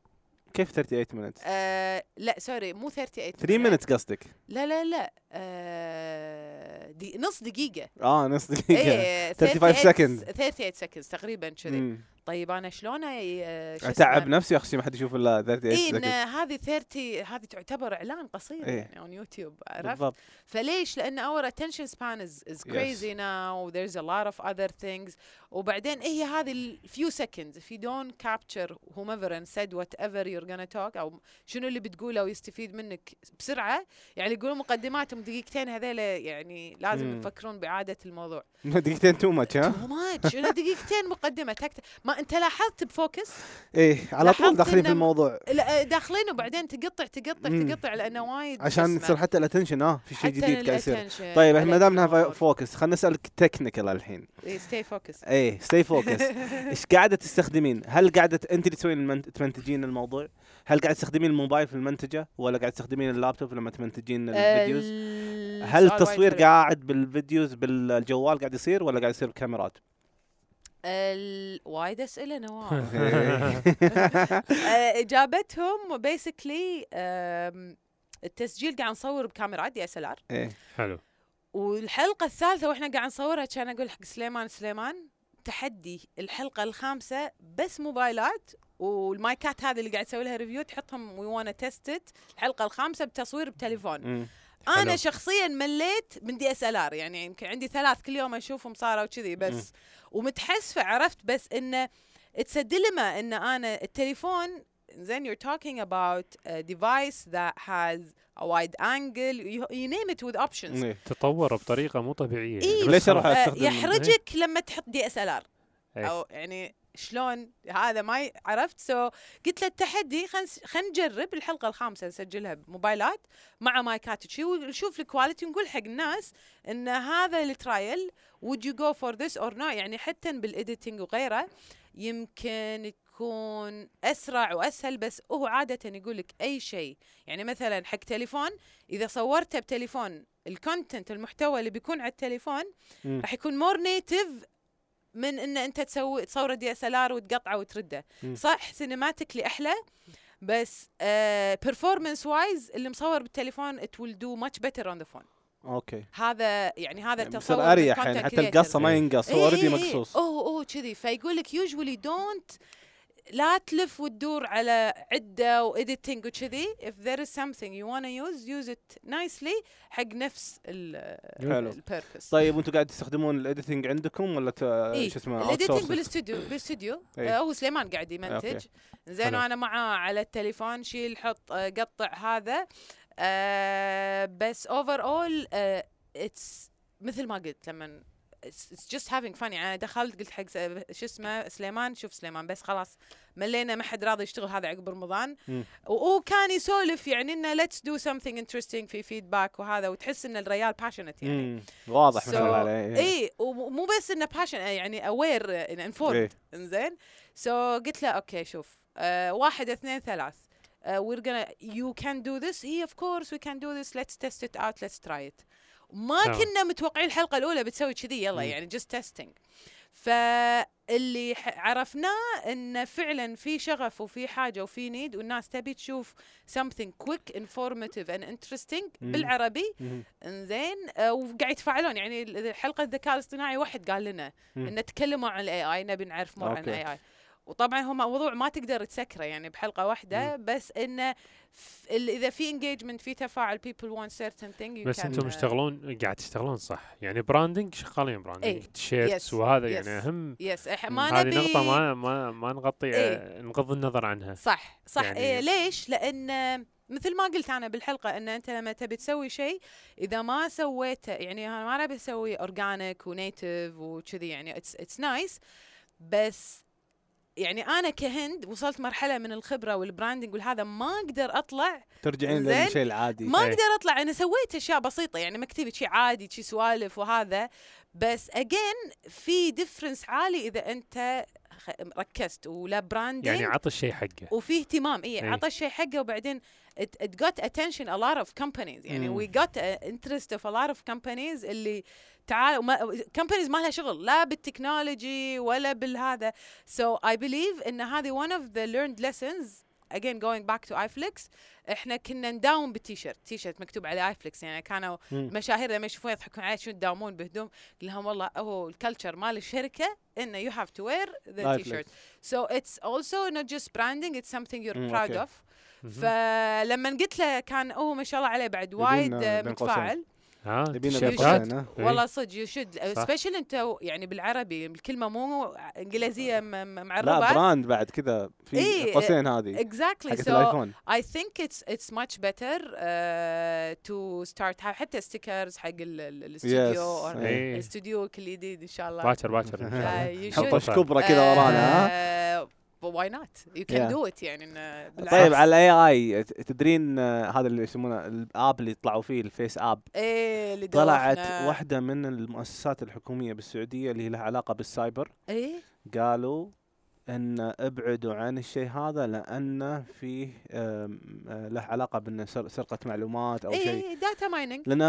كيف 38 minutes آه لا sorry مو 38 3 minutes. قصدك. لا لا لا. آه دي نص دقيقة. آه نص دقيقة. إيه 35 seconds. 38 seconds تقريبا كذي. طيب أنا شلون آه، أتعب؟ نفسي أخي ما حد يشوف إلا 38 اي إن seconds. هذه 30 هذه تعتبر إعلان قصير إيه. يعني on يوتيوب عرفت بالضبط فليش؟ لأن our attention span is, is crazy now there's a lot of other things وبعدين هي هذه ال few seconds if you don't capture whomever and said whatever you're gonna talk أو شنو اللي بتقوله ويستفيد منك بسرعة يعني يقولون مقدماتهم دقيقتين هذيل يعني لازم. يفكرون باعاده الموضوع دقيقتين too much ها too much دقيقتين مقدمة تكت ما أنت لاحظت ب focus إيه على طول داخلين في الموضوع لا، داخلين وبعدين تقطع تقطع مم. تقطع لأنه وايد عشان اسمه، حتى ال attention آه في شيء جديد قاعد يصير طيب إحنا ما دامنا الموضوع. focus خلينا نسألك technical الحين إيه، stay focused إيه stay focused إيش قاعدة تستخدمين؟ هل قاعدة أنت اللي تسوين المنت... تمنتجين الموضوع؟ هل قاعد تستخدمين الموبايل في المنتجة ولا قاعد تستخدمين اللابتوب لما تمنتجين ال videos؟ ال- هل التصوير. قاعد بال videos بالجوال قاعد يصير ولا قاعد يصير بكاميرات؟ ال... وايد أسئلة نواف. إيه. آه، إجابتهم basically التسجيل قاعد نصور بكاميرات DSLR. إيه. حلو. والحلقة الثالثة وإحنا قاعد نصورها كأن أقول حق سليمان سليمان تحدي الحلقة الخامسة بس موبايلات وال مايكات هذه اللي قاعد تسوي لها review تحطهم we wanna test الحلقة الخامسة بتصوير بتليفون. أنا حلو. شخصيا مليت من DSLR يعني يمكن عندي ثلاث كل يوم أشوفهم صاروا كذي بس. ومتحسفة عرفت بس إنه it's dilemma إن أنا التليفون then you're talking about a device that has a wide angle you, you name it with options إيه. تطور بطريقة مو طبيعية إيه. بس ليش. آه، استخدم يحرجك لما تحط DSLR إيه. أو يعني شلون هذا ما ي- عرفت؟ so قلت له التحدي خلينا خلينا نجرب الحلقة الخامسة نسجلها بموبايلات مع مايكات وشي ونشوف ال quality ونقول حق الناس إن هذا ال trial would you go for this or not يعني حتى بال editing وغيره يمكن يكون أسرع وأسهل بس هو عادة يقول لك أي شيء. يعني مثلا حق تليفون إذا صورته بتليفون ال content المحتوى اللي بيكون على التليفون. راح يكون more native من إن أنت تسوي تصوره DSLR وتقطعه وترده مم. صح cinematically أحلى بس performance wise اللي مصور بالتليفون it will do much better on the phone okay هذا يعني هذا يعني التصور أريح يعني حتى. القصة ما. ينقص هو already إيه إيه. مقصوص أوه أوه كذي فيقول لك usually don't لا تلف وتدور على عدة و editing وكذي if there is something you wanna use use it nicely حق نفس. ال purpose طيب وأنتم قاعد تستخدمون ال editing عندكم ولا ت... إيه، شو اسمه outsourced؟ بالاستوديو بالاستوديو إيه. آه، هو سليمان قاعد يمنتج okay. زين. وأنا معاه على التليفون شيل حط آه، قطع هذا آه، بس overall it's مثل ما قلت لما it's just having fun يعني دخلت قلت حق شو اسمه سليمان شوف سليمان بس خلاص ملينا ما حد راضي يشتغل هذا عقب رمضان. مم. وهو كان يسولف يعني إنه let's do something interesting في feedback وهذا وتحس إن الريال passionate يعني. مم. واضح ما So- شاء الله عليه اي ومو بس إنه passionate يعني aware informed إيه. إنزين؟ so قلت له okay شوف آه واحد اثنين ثلاث. uh, we're gonna you can do this. He of course we can do this. Let's test it out. Let's try it. ما تمام. كنا متوقعين الحلقة الأولى بتسوي كذي يلا. يعني just testing فاللي عرفناه انه فعلا في شغف وفي حاجة وفي need والناس تبي تشوف something quick informative and interesting مم. بالعربي. إنزين آه، وقاعد يتفاعلون يعني حلقة الذكاء الاصطناعي واحد قال لنا مم. إن تكلموا عن ال AI نبي نعرف more عن. ال AI وطبعا هو موضوع ما تقدر تسكره يعني بحلقة واحدة بس إنه إذا في engagement في تفاعل want certain thing you بس أنتم uh, تشتغلون قاعد تشتغلون صح يعني branding شغالين branding إيه. T-shirts Yes. وهذا Yes. يعني أهم yes مم. ما هذه نبي نقطة ما ما ما نغطي. آه، نغض النظر عنها صح صح يعني- إيه ليش لأن مثل ما قلت أنا بالحلقة إن أنت لما تبي تسوي شيء إذا ما سويته يعني أنا ما أبي أسوي organic و native وكذي يعني it's it's nice بس يعني أنا كهند وصلت مرحلة من الخبرة وال branding والهذا ما أقدر أطلع ترجعين. للشيء العادي ما إيه. أقدر أطلع أنا سويت أشياء بسيطة يعني مكتبي شيء عادي شيء سوالف وهذا بس again في difference عالي إذا أنت ركزت. ولا branding يعني عط الشيء حقه. وفي اهتمام. اي إيه. عطى الشيء حقه وبعدين it, it got attention a lot of companies. يعني مم. we got uh, interest of a lot of companies اللي تعال companies ما لها شغل. لا بالتكنولوجي ولا بالهذا. So I believe إن هذه one of the learned lessons again going back to iFlix إحنا كنا نداوم بالتيشيرت تيشيرت مكتوب عليه iFlix يعني كانوا. مشاهير لما يشوفون يضحكون عليه شو تداومون بهدوم لهم والله هو ال culture مال الشركة إنه wear the iFlix. t-shirt so it's also not just branding it's something you're مم، proud okay. of فلما قلت له كان هو ما شاء الله عليه بعد وايد. متفاعل تيشيرتات؟ إيه. والله صدق you should صح. special أنت يعني بالعربي الكلمة مو إنجليزية م- م- لا معربه brand بعد كذا في إيه، قوسين هذه exactly حقت so الآيفون I think it's it's much better uh, to start حتى stickers حق ال- ال- الاستوديو Yes. or إيه. الاستوديو كل جديد إن شاء الله باكر باكر إن شاء آه، الله. كبرى كذا ورانا ها why not you can. do it يعني بالعكس. طيب على ال AI تدرين آه، هذا اللي يسمونه ال app اللي طلعوا فيه ال FaceApp إيه اللي طلعت. واحدة من المؤسسات الحكومية بالسعودية اللي لها علاقة بالسايبر إيه قالوا إن ابعدوا عن الشيء هذا لأنه فيه آه، له علاقة بإن سر- سرقة معلومات أو شيء إيه data mining لأن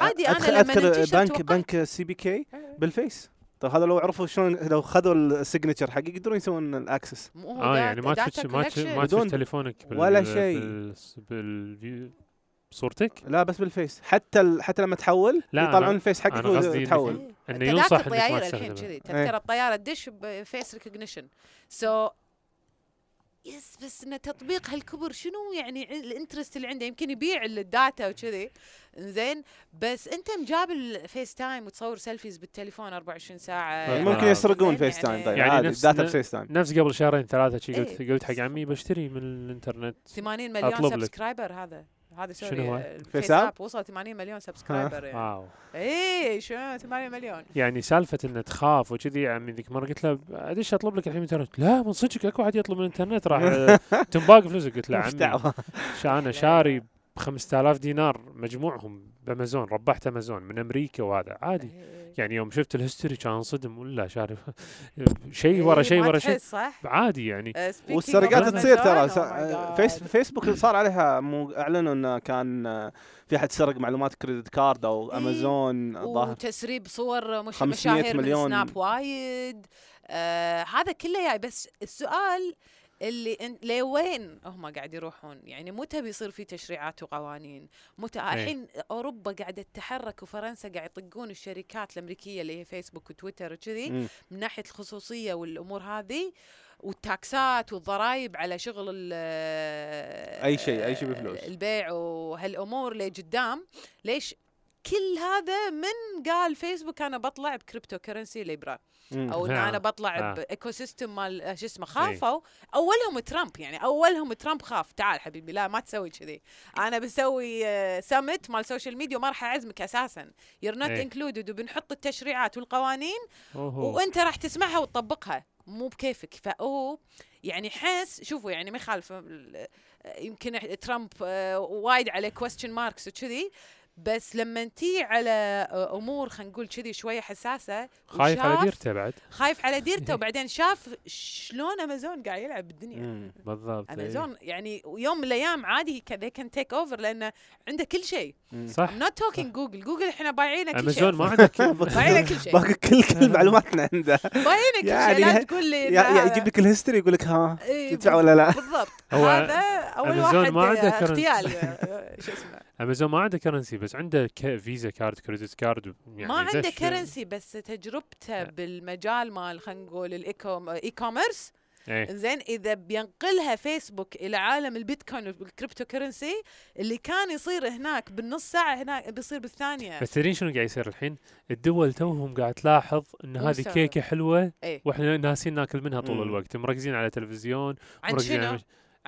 عادي أدخل لما أذكر بنك. بنك CBK بال face طيب هذا لو عرفوا شلون لو خذوا ال signature حقي يقدرون يسوون ال access آه يعني ما تفتش ما تفتش ما تفتش تليفونك ولا شيء. بال بصورتك لا بس بال face حتى ال... حتى لما تحول لا، يطلعون ال face حقك وتحول تذاكر ينصح إنك ما الطيارة الحين تستخدمه. كذي إيه. تذكر الطيارة تدش ب face recognition so yes بس انه تطبيق هالكبر شنو يعني ال interest اللي عنده يمكن يبيع ال data وكذي زين بس أنت مجابل ال FaceTime وتصور selfies بالتليفون 24 ساعة ممكن. يسرقون FaceTime يعني- طيب يعني عادي نفس- data ب FaceTime نفس قبل شهرين ثلاثة شي قلت إيه. قلت حق عمي بشتري من الإنترنت 80 مليون. subscriber هذا هذا sorry شنو هو؟ Face ال Face؟ App؟ وصل 80 مليون subscriber. يعني wow. اي شو 8 مليون. يعني سالفة إنه تخاف وكذي يا عمي ذيك مرة قلت له أدش أطلب لك الحين من الانترنت لا من صدقك اكو احد يطلب من الإنترنت. راح تنباق فلوسك قلت له عمي أنا شاري ب 5000 دينار مجموعهم بأمازون ربحت أمازون من أمريكا وهذا عادي إيه. يعني يوم شفت ال history كان انصدم ولا شاري شيء إيه، ورا شيء ما ورا شيء عادي يعني آه، والسرقات تصير ترى oh فيس. فيسبوك صار عليها مو أعلنوا إنه كان آه، في أحد سرق معلومات credit card أو إيه. أمازون الظاهر وتسريب صور مش 500 مشاهير مليون. من سناب وايد آه هذا كله يعني بس السؤال اللي إن لوين هم قاعد يروحون يعني متى بيصير في تشريعات وقوانين متى الحين أوروبا قاعدة تتحرك وفرنسا قاعد يطقون الشركات الأمريكية اللي هي فيسبوك وتويتر وكذي. من ناحية الخصوصية والأمور هذه والتاكسات والضرائب على شغل أي شيء- أي شيء بفلوس. البيع وهالأمور لقدام ليش كل هذا من قال فيسبوك أنا بطلع ب crypto currency Libra. أو إن آه. أنا بطلع آه. ب ecosystem مال آه، شو اسمه خافوا أولهم ترامب يعني أولهم ترامب خاف تعال حبيبي لا ما تسوي كذي أنا بسوي سمت مال social media وما راح أعزمك أساسا you're not إيه. included وبنحط التشريعات والقوانين. وأنت راح تسمعها وتطبقها مو بكيفك فهو يعني حس شوفوا يعني ما يخالف ال- يمكن ترامب آه، وايد عليه question marks وكذي بس لما تي على أمور خلينا نقول كذي شوية حساسة خايف على ديرته بعد. خايف على ديرته وبعدين شاف شلون أمازون قاعد يلعب بالدنيا. بالضبط إيه. أمازون يعني يوم من الأيام عادي ذي كان take over لأنه عنده كل شيء. صح I'm not talking جوجل جوجل إحنا بايعينه كل شيء. امازون ما عندك بايعينه كل شيء. باقي كل كل معلوماتنا عنده. بايعينه كل يعني شيء لا ه- تقول لي يجيب لك ال history يقول لك ها إيه، تدفع ولا لا؟ بالضبط. هذا أول واحد عنده. اغتيال شو اسمه. امازون ما عنده currency بس عنده ك- فيزا card credit card يعني ما عنده currency بس تجربته لا. بالمجال مال خلينا نقول الايكو e-commerce إيه زين إذا بينقلها فيسبوك إلى عالم البيتكوين وال crypto currency اللي كان يصير هناك بالنص ساعة هناك بيصير بالثانية بس تدرين شنو قاعد يصير الحين؟ الدول توهم قاعد تلاحظ إن هذه. كيكة حلوة إيه وإحنا ناسين ناكل منها طول مم. الوقت مركزين على التلفزيون عن مركزين شنو؟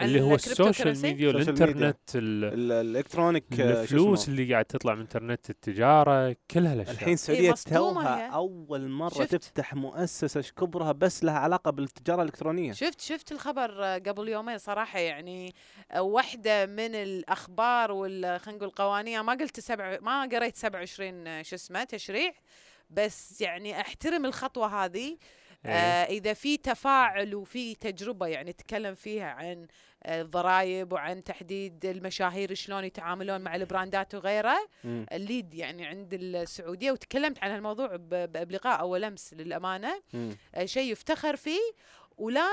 اللي هو ال social؟ media والإنترنت ال- ال- ال electronic آه، الفلوس. اللي قاعد تطلع من إنترنت التجارة كل هالأشياء الحين السعودية مصدومة توها. أول مرة شفت؟ تفتح مؤسسة كبرها بس لها علاقة بالتجارة الإلكترونية شفت شفت الخبر آه، قبل يومين صراحة يعني آه، واحدة من الأخبار وال خلينا نقول قوانين ما قلت سبع ما قريت 27 آه، شو اسمه تشريع بس يعني أحترم الخطوة هذه إيه. آه إذا في تفاعل وفي تجربة يعني تكلم فيها عن آه، الضرائب وعن تحديد المشاهير شلون يتعاملون مع البراندات وغيره. ال lead يعني عند السعودية وتكلمت عن هالموضوع ب- بلقاء أول أمس للأمانة. آه، شيء يفتخر فيه ولا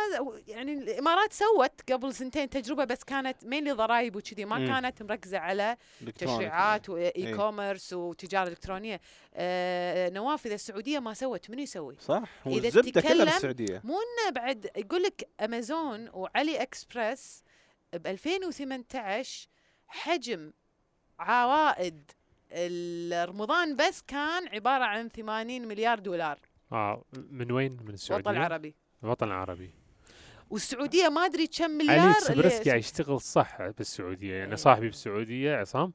يعني الإمارات سوت قبل سنتين تجربة بس كانت mainly ضرائب وكذي ما مم. كانت مركزة على. تشريعات و e. commerce وتجارة إلكترونية آه نواف اذا السعودية ما سوت من يسوي؟ صح والزبدة كلها تتكلم- بالسعودية مو إنه بعد يقول لك أمازون وعلي إكسبرس ب 2018 حجم عوائد رمضان بس كان عبارة عن 80 مليار دولار آه من وين؟ من السعودية؟ وطن العربي الوطن العربي والسعودية ما أدري كم علي مليار اكسبرس اللي- قاعد يشتغل صح بالسعودية يعني إيه. صاحبي بالسعودية عصام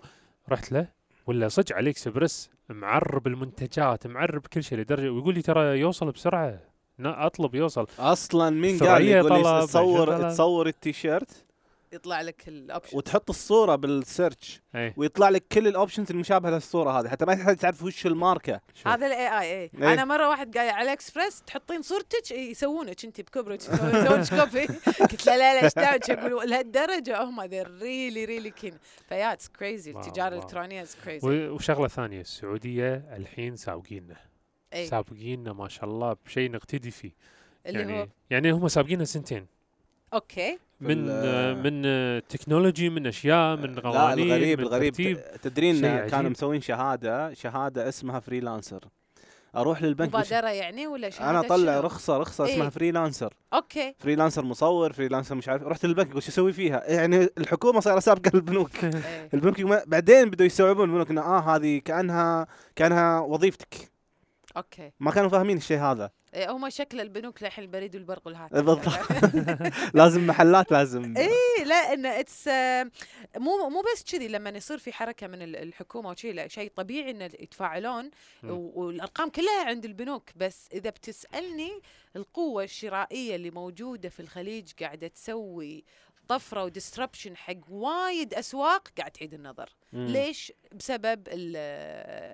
رحت له ولا صدق علي اكسبرس معرب المنتجات معرب كل شيء لدرجة ويقول لي ترى يوصل بسرعة أطلب يوصل أصلا مين قال يقول لي طلب، تصور. تصور التيشيرت يطلع لك ال option وتحط الصورة بال search. اي ويطلع لك كل ال options المشابهه للصورة هذه. حتى ما تحتاج تعرف وش الماركة. هذا ال AI اي إيه. أنا مرة واحد قال على اكسبرس تحطين صورتك إيه، يسوونك انت بكبرك يسوون لك copy. قلت له لا لا إيش دعوة؟ يقول لهالدرجة؟ هم ذي really really keen ف yeah it's crazy التجارة. الإلكترونية it's crazy وشغلة ثانية السعودية الحين سابقيننا. اي سابقيننا ما شاء الله بشيء نقتدي فيه. اللي هو؟ يعني يعني هم سابقيننا سنتين. أوكي. من آه، من آه، technology من أشياء من لا قوانين الغريب من الغريب تدرين كانوا. مسوين شهادة شهادة اسمها freelancer أروح للبنك وش- مبادرة يعني ولا شهادة؟ أنا أطلع شنو؟ رخصة رخصة اسمها إيه. freelancer أوكي. freelancer مصور freelancer مش عارف. رحت للبنك قلت شو أسوي فيها؟ يعني الحكومة صايرة سابقة البنوك إيه. البنك يقوم- بعدين بدوا يستوعبون البنوك إنه آه هذه كأنها كأنها وظيفتك. أوكي. ما كانوا فاهمين الشيء هذا. إيه هم شكل البنوك للحين البريد والبرق والهاتف. بالضبط. لازم محلات لازم. اي لا إن it's مو مو بس كذي لما يصير في حركة من ال- الحكومة وشي لا شيء طبيعي إن يتفاعلون والأرقام كلها عند البنوك. بس إذا بتسألني القوة الشرائية اللي موجودة في الخليج قاعدة تسوي طفرة و disruption حق وايد أسواق قاعد تعيد النظر. مم. ليش؟ بسبب ال-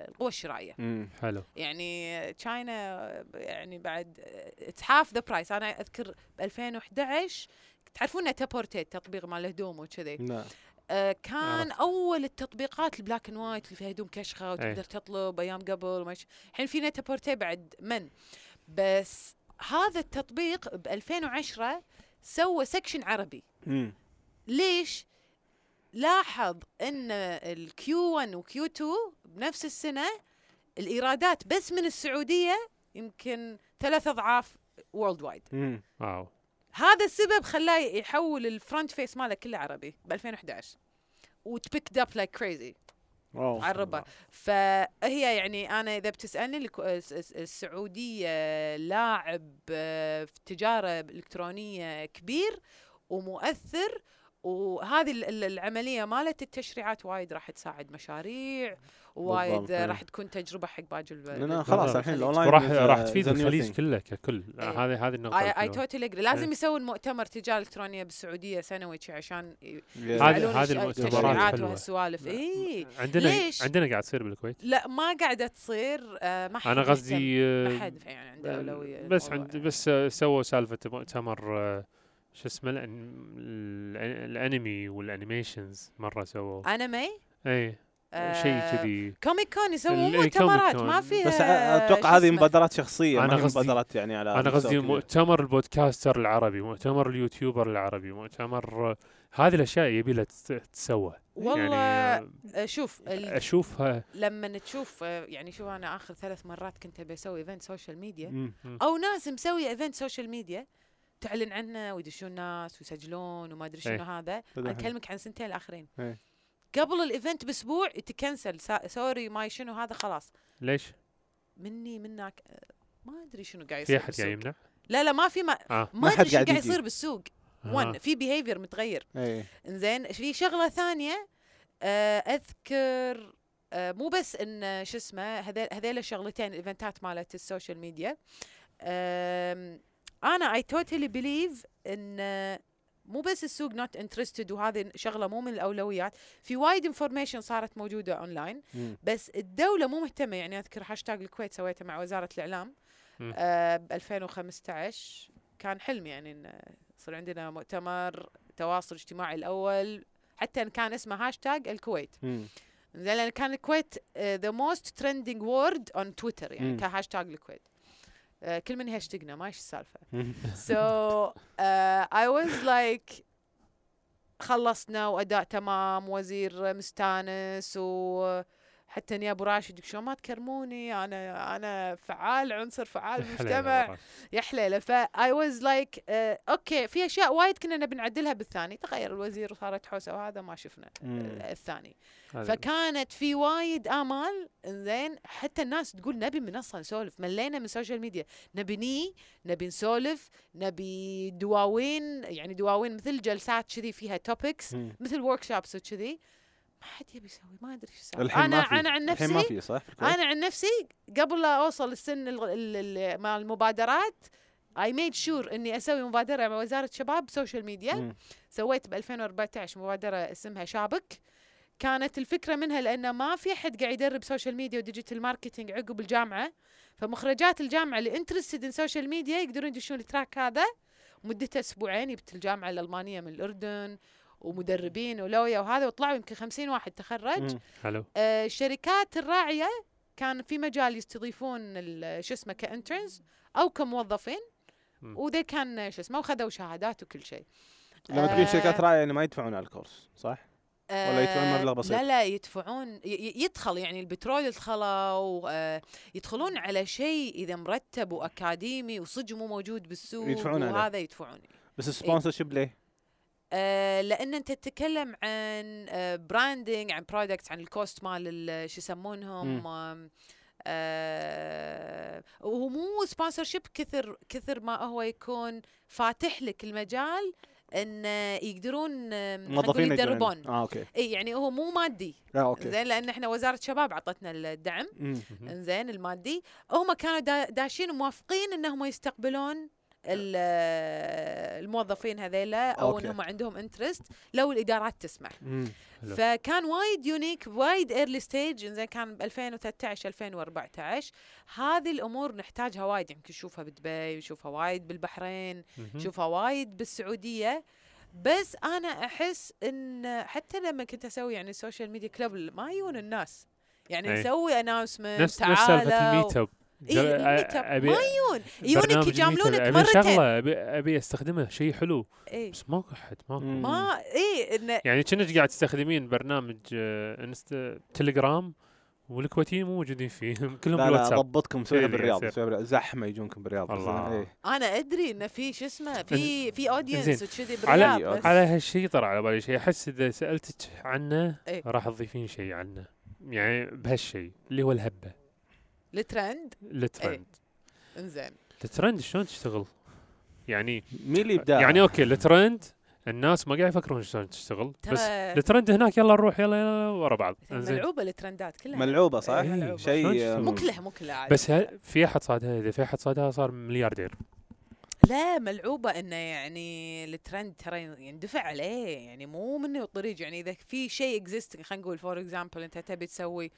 القوة الشرائية. مم. حلو. يعني تشاينا يعني بعد اتس هاف ذا برايس أنا أذكر ب 2011 تعرفون تابورتيت تطبيق مال الهدوم وكذي. لا آه كان عرفت. أول التطبيقات البلاك اند وايت اللي فيها هدوم كشخة وتقدر أي. تطلب أيام قبل الحين في نتابورتي بعد من. بس هذا التطبيق ب 2010 سوى سكشن عربي. مم. ليش؟ لاحظ إن ال Q 1 و Q 2 بنفس السنة الإيرادات بس من السعودية يمكن ثلاث أضعاف worldwide. واو هذا السبب خلاه يحول ال front face ماله كله عربي ب 2011 و it picked up like crazy الربع فهي يعني أنا إذا بتسألني السعودية لاعب آه، في التجاره الالكترونيه كبير ومؤثر وهذه ال- ال- العملية مالت التشريعات وايد راح تساعد مشاريع وايد آه، إيه. راح تكون تجربة حق باقي الب- لأن خلاص. الحين. ال online a- راح تفيد الخليج. كله ككل إيه. هذه هذه النقطة اي. totally agree لازم إيه. يسوون مؤتمر تجاره الكترونيه بالسعودية سنوي عشان. هذه- هذه المؤتمرات. وهالسوالف اي عندنا ليش؟ عندنا قاعد تصير بالكويت لا ما قاعدة تصير آه، ما حد أنا. قصدي آه، ما حد يعني عنده أولوية بس عند. بس آه، سووا سالفة مؤتمر آه، شو اسمه الأن- الأنمي وال animations مرة سووا أنمي اي آه، شيء كذي Comic Con يسوون مؤتمرات ما. فيها بس أتوقع هذه. مبادرات شخصية هي قصدي- مبادرات يعني على أنا قصدي كبير. مؤتمر ال podcaster العربي مؤتمر ال YouTuber العربي مؤتمر آه، هذه الأشياء يبي لها تس- تتسوى والله يعني آه، شوف آه، أشوفها لما تشوف آه، يعني شوف أنا آخر ثلاث مرات كنت بسوي event social media. أو ناس مسوية event social media تعلن عنه ويدشون ناس ويسجلون وما أدري شنو إيه. هذا حلو. أنا أكلمك عن سنتين الآخرين إيه. قبل ال event بأسبوع يت cancel سا- sorry ماي شنو هذا خلاص ليش؟ مني منك آه، ما أدري شنو قاعد في يصير أحد قاعد. يمنع؟ لا لا ما في ما, آه ما أدري شو قاعد. يصير بالسوق آه. ون في behavior متغير إيه إنزين في شغلة ثانية آه، أذكر آه، مو بس إن شو اسمه هذيل هذيل الشغلتين الإيفنتات مالت ال social media آم، أنا I totally believe إن مو بس السوق not interested وهذه شغلة مو من الأولويات في وايد information صارت موجودة اونلاين. بس الدولة مو مهتمة يعني أذكر هاشتاج الكويت سويته مع وزارة الإعلام. آه ب 2015 كان حلم يعني إن يصير عندنا مؤتمر تواصل اجتماعي الأول حتى إن كان اسمه هاشتاج الكويت. زين لأن كان الكويت the most trending word on Twitter يعني. كهاشتاج الكويت كل من hashtagنا ما إيش السالفة. Uh, I was like خلصنا وأداء تمام وزير مستانس وحتى يا أبو راشد شلون ما تكرموني أنا أنا فعال عنصر فعال بالمجتمع يا حليله ف I was like uh, okay في أشياء وايد كنا نبي نعدلها بالثاني. تغير الوزير وصارت حوسة وهذا ما شفنا. آه، الثاني. فكانت في وايد آمال إنزين حتى الناس تقول نبي منصه نسولف. ملينا من ال social media نبي ني نبي نسولف نبي دواوين يعني دواوين مثل جلسات كذي فيها topics. مثل workshops وكذي. ما حد يبي يسوي ما أدري إيش. الحين أنا أنا عن الحين ما نفسي في صح؟ أنا عن نفسي قبل لا أوصل السن ال- ال- ال- مال المبادرات I made sure إني أسوي مبادرة مع وزارة الشباب social media مم. سويت ب 2014 مبادرة اسمها شابك كانت الفكرة منها لأنه ما في أحد قاعد يدرب social media و digital marketing عقب الجامعة فمخرجات الجامعة اللي interested in social media يقدرون يدشون ال track هذا مدته أسبوعين يبت الجامعة الألمانية من الأردن ومدربين ولويا وهذا وطلعوا يمكن 50 واحد تخرج. حلو آه، الشركات الراعية كان في مجال يستضيفون ال- شو اسمه ك interns أو كموظفين. وذي كان شو اسمه وخذوا شهادات وكل شيء لما تقول شركات آه، راعية يعني ما يدفعون على الكورس صح؟ ولا يدفعون آه، مبلغ بسيط؟ لا لا يدفعون يدخل يعني البترول يدخلوا آه، يدخلون على شيء إذا مرتب وأكاديمي وصدق مو موجود بالسوق يدفعون. وهذا يدفعون بس ال sponsorship ليه؟ آه لأن أنت تتكلم عن آه branding عن products عن ال cost مال ال- شو يسمونهم آه وهو مو sponsorship كثر كثر ما هو يكون فاتح لك المجال إن يقدرون موظفين يدربون. آه okay. إي يعني هو مو مادي. آه okay. زين لأن إحنا وزارة شباب عطتنا الدعم. إنزين المادي. هم كانوا دا داشين وموافقين إنهم يستقبلون الموظفين هذيلا أو okay. إنهم عندهم interest لو الإدارات تسمح مم. فكان وايد unique وايد early stage إنزين كان ب 2013 2014 هذه الأمور نحتاجها وايد يمكن نشوفها بدبي نشوفها وايد بالبحرين. نشوفها وايد بالسعودية بس أنا أحس إن حتى لما كنت أسوي يعني ال social media club ما يجون الناس يعني أي. نسوي announcement نفس نفس سالفة ال meet up إيه، اب أبي ما يجون يجونك برنامج يجاملونك اب، أبي مرتين شغلة ابي أبي أستخدمه شيء حلو إيه. بس ماكو احد ماكو. ما اي انه يعني كأنك قاعد تستخدمين برنامج آه، انست تليجرام والكويتيين مو موجودين فيه كلهم لا لا ضبطكم سويها اللي بالرياض يصير. سويها بالرياض زحمة يجونكم بالرياض الله. أنا- إيه. أنا أدري انه في شو اسمه في في audience. وكذي على بالرياض بس على هالشيء طلع على بالي شيء أحس إذا سألتك عنه إيه. راح تضيفين شيء عنه يعني بهالشيء اللي هو الهبة ال trend؟ ال trend. إنزين. الترند شلون تشتغل؟ يعني مين اللي يبدا يعني okay ال trend الناس ما قاعد يفكرون شلون تشتغل بس الترند هناك يلا نروح يلا يلا ورا بعض. إنزين ملعوبة ال trendات كلها. ملعوبة صح؟ إيه،. شيء مو كلها عادي. بس هل في أحد صادها؟ إذا في أحد صادها صار ملياردير. لا ملعوبة إنه يعني الترند ترى يندفع عليه يعني مو منه الطريق يعني إذا في شيء existing خلينا نقول for example أنت تبي تسوي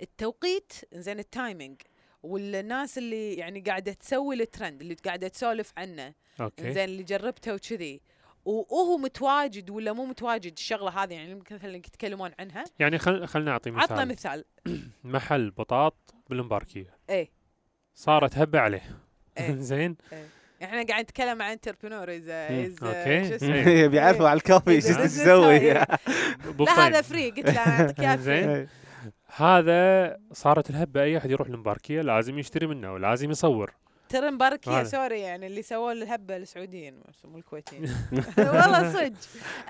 التوقيت زين ال timing والناس اللي يعني قاعدة تسوي الترند اللي قاعدة تسولف عنه okay. زين اللي جربته وكذي وهو متواجد ولا مو متواجد الشغلة هذه يعني مثلا يتكلمون عنها. يعني خل خلينا نعطي عطنا مثال. مثال محل بطاط بالمباركية. إيه. صارت هبة عليه. إيه. زين؟ إحنا قاعد نتكلم عن entrepreneur اسمه إيه. بيعرفوا على الكافي إذا إيش إيه. لا. هذا free قلت له أعطيك إياه زين. هذا صارت الهبة أي أحد يروح المباركيه لازم يشتري منه ولازم يصور ترى مباركية هذا. sorry يعني اللي سووا الهبه السعوديين مو الكويتيين والله صدق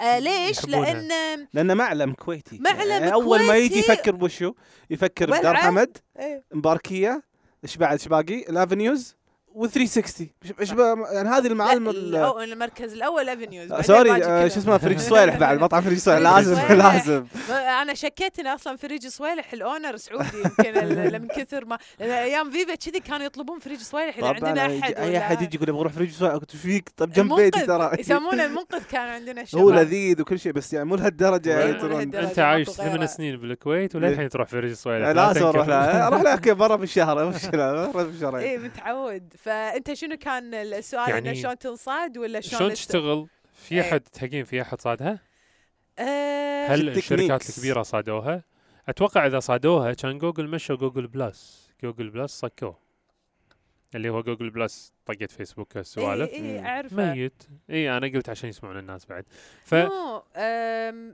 آه ليش؟ لأن لأنه معلم كويتي معلم يعني أول ما يجي. يفكر بوشو يفكر بدار حمد إيه مباركية إيش بعد إيش باقي الافنيوز و360 إيش يعني هذه المعالم الأو- المركز الأول افنيوز آه، sorry آه، شو اسمه فريج صويلح بعد مطعم فريج صويلح فريج لازم. لازم أنا شكيت إن أصلا فريج صويلح ال owner سعودي يمكن من كثر ما لأن أيام فيفا كذي كانوا يطلبون فريج صويلح اذا عندنا أحد أي ولا أحد يجي يقول أبغى أروح فريج صويلح قلت إيش فيك؟ طب جنب بيتي. ترى. يسمونه المنقذ كان عندنا الشباب. هو لذيذ وكل شيء بس يعني مو لهالدرجة يعني. أنت عايش. ثمان سنين بالكويت وللحين تروح فريج صويلح لازم أروح لها أروح لها برا بالشهر مشكلة برا بالشهرين إيه متعود. فأنت شنو كان السؤال يعني انه شلون تنصاد ولا شلون شلون تشتغل؟ في إيه. احد تحقين في أحد صادها؟ آه هل. الشركات الكبيرة صادوها؟ أتوقع إذا صادوها كان جوجل مشوا جوجل بلس جوجل بلس صكوه اللي هو جوجل بلس طقت فيسبوك السوالف اي اي. أعرفه ميت اي أنا قلت عشان يسمعون الناس بعد ف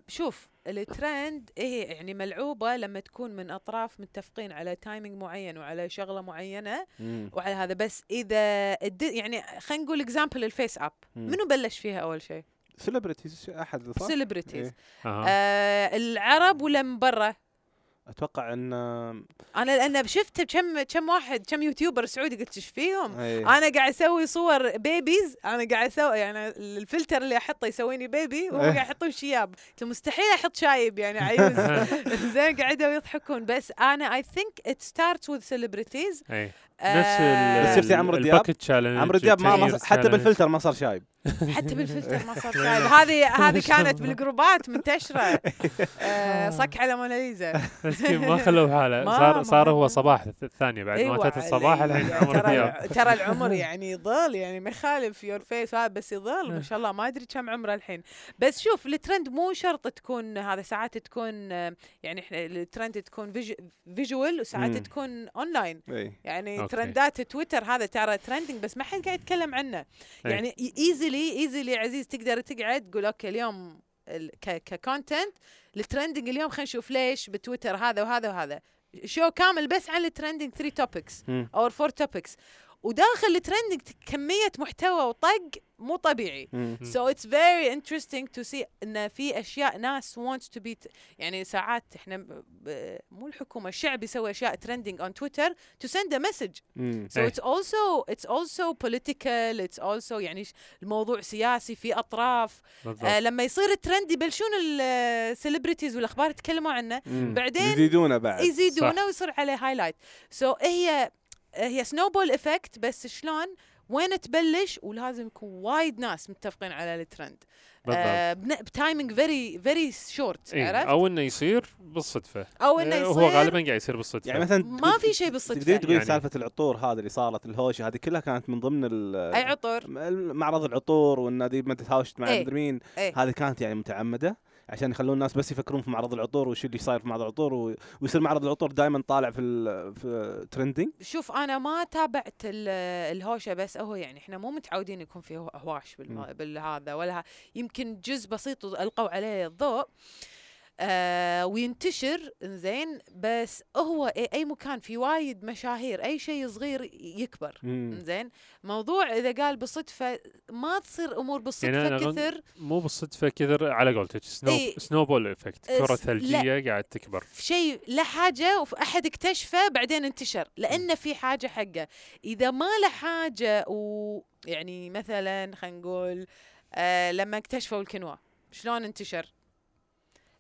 شوف الترند هي يعني ملعوبة لما تكون من أطراف متفقين على timing معين وعلى شغلة معينة مم. وعلى هذا بس إذا الد- يعني خلينا نقول example الفيس أب. منو بلش فيها أول شيء؟ celebrities أحد صح؟ celebrities إيه. آه. آه العرب ولا من برا؟ أتوقع إن أنا لأن شفت كم كم واحد كم YouTuber سعودي قلت إيش فيهم؟ إيه. أنا قاعد أسوي صور babies أنا قاعد أسوي يعني الفلتر اللي أحطه يسويني baby وهو إيه. قاعد يحطون شياب قلت مستحيل أحط شايب يعني عيوز زين قاعدوا يضحكون بس أنا I think it starts with celebrities نفس آه، بس شفتي عمرو دياب؟ عمرو دياب ما حتى بالفلتر ما صار شايب. حتى بالفلتر ما صار شايب. هذه هذه كانت بالجروبات منتشرة. آه، صك على موناليزا. مسكين ما خلوه بحاله ما- صار صار هو صباح الثانية بعد ما أيوة، اتت الصباح الحين عمرو دياب. ترى العمر يعني يظل يعني ما يخالف يور فيس هذا بس يظل ما شاء الله. ما أدري كم عمره الحين. بس شوف الترند مو شرط تكون هذا ساعات تكون آه، يعني إحنا الترند تكون فيجوال وساعات. تكون اونلاين إي. يعني أوكي. ترندات تويتر هذا ترى ترندنج بس ما حد قاعد يتكلم عنه أي. يعني ايزلي ايزلي عزيز تقدر تقعد تقول أوكي اليوم ك content ال trending اليوم خلينا نشوف ليش بتويتر هذا وهذا وهذا show كامل بس عن ال trending 3 topics. أو 4 topics وداخل ال trending كمية محتوى وطق مو طبيعي. so it's very interesting to see إن في أشياء ناس wants to be t- يعني ساعات إحنا مو الحكومة الشعب يسوي أشياء trending on Twitter to send a message. مم. so إيه. it's also it's also political it's also يعني الموضوع سياسي في أطراف. آه لما يصير الترند يبلشون ال celebrities والأخبار يتكلموا عنه. بعدين يزيدونه بعد. يزيدونه ويصير عليه highlight so so هي هي snowball effect بس شلون؟ وين تبلش؟ ولازم يكون وايد ناس متفقين على الترند بالضبط. آه بن- ب timing very very short إيه. عرفت؟ أو إنه يصير بالصدفة. أو إنه إيه، يصير. هو غالبا قاعد يصير بالصدفة. يعني مثلا ما في شيء بالصدفة تقدرين تقولين يعني. سالفة العطور هذه اللي صارت الهوشة هذه كلها كانت من ضمن ال أي عطر معرض العطور والنادي ما تهاوشت مع إيه. مدري مين إيه. هذه كانت يعني متعمدة. عشان يخلون الناس بس يفكرون في معرض العطور وش اللي صاير في معرض العطور و... ويصير معرض العطور دائما طالع في ال... في ترندنج شوف أنا ما تابعت ال- الهوشة بس هو يعني إحنا مو متعودين يكون في هو- هواش بالم-. بالهذا ولا يمكن جزء بسيط القوا عليه الضوء آه وينتشر زين بس هو أي مكان في وايد مشاهير أي شيء صغير يكبر. زين موضوع إذا قال بالصدفة ما تصير أمور بالصدفه يعني أنا غن- كثر مو بالصدفة كثر على قولتك snow. snowball effect كرة. ثلجية قاعد تكبر شيء له حاجة واحد اكتشفه بعدين انتشر لأنه في حاجة حقه إذا ما له حاجة ويعني مثلا خلينا نقول آه لما اكتشفوا الكينوا شلون انتشر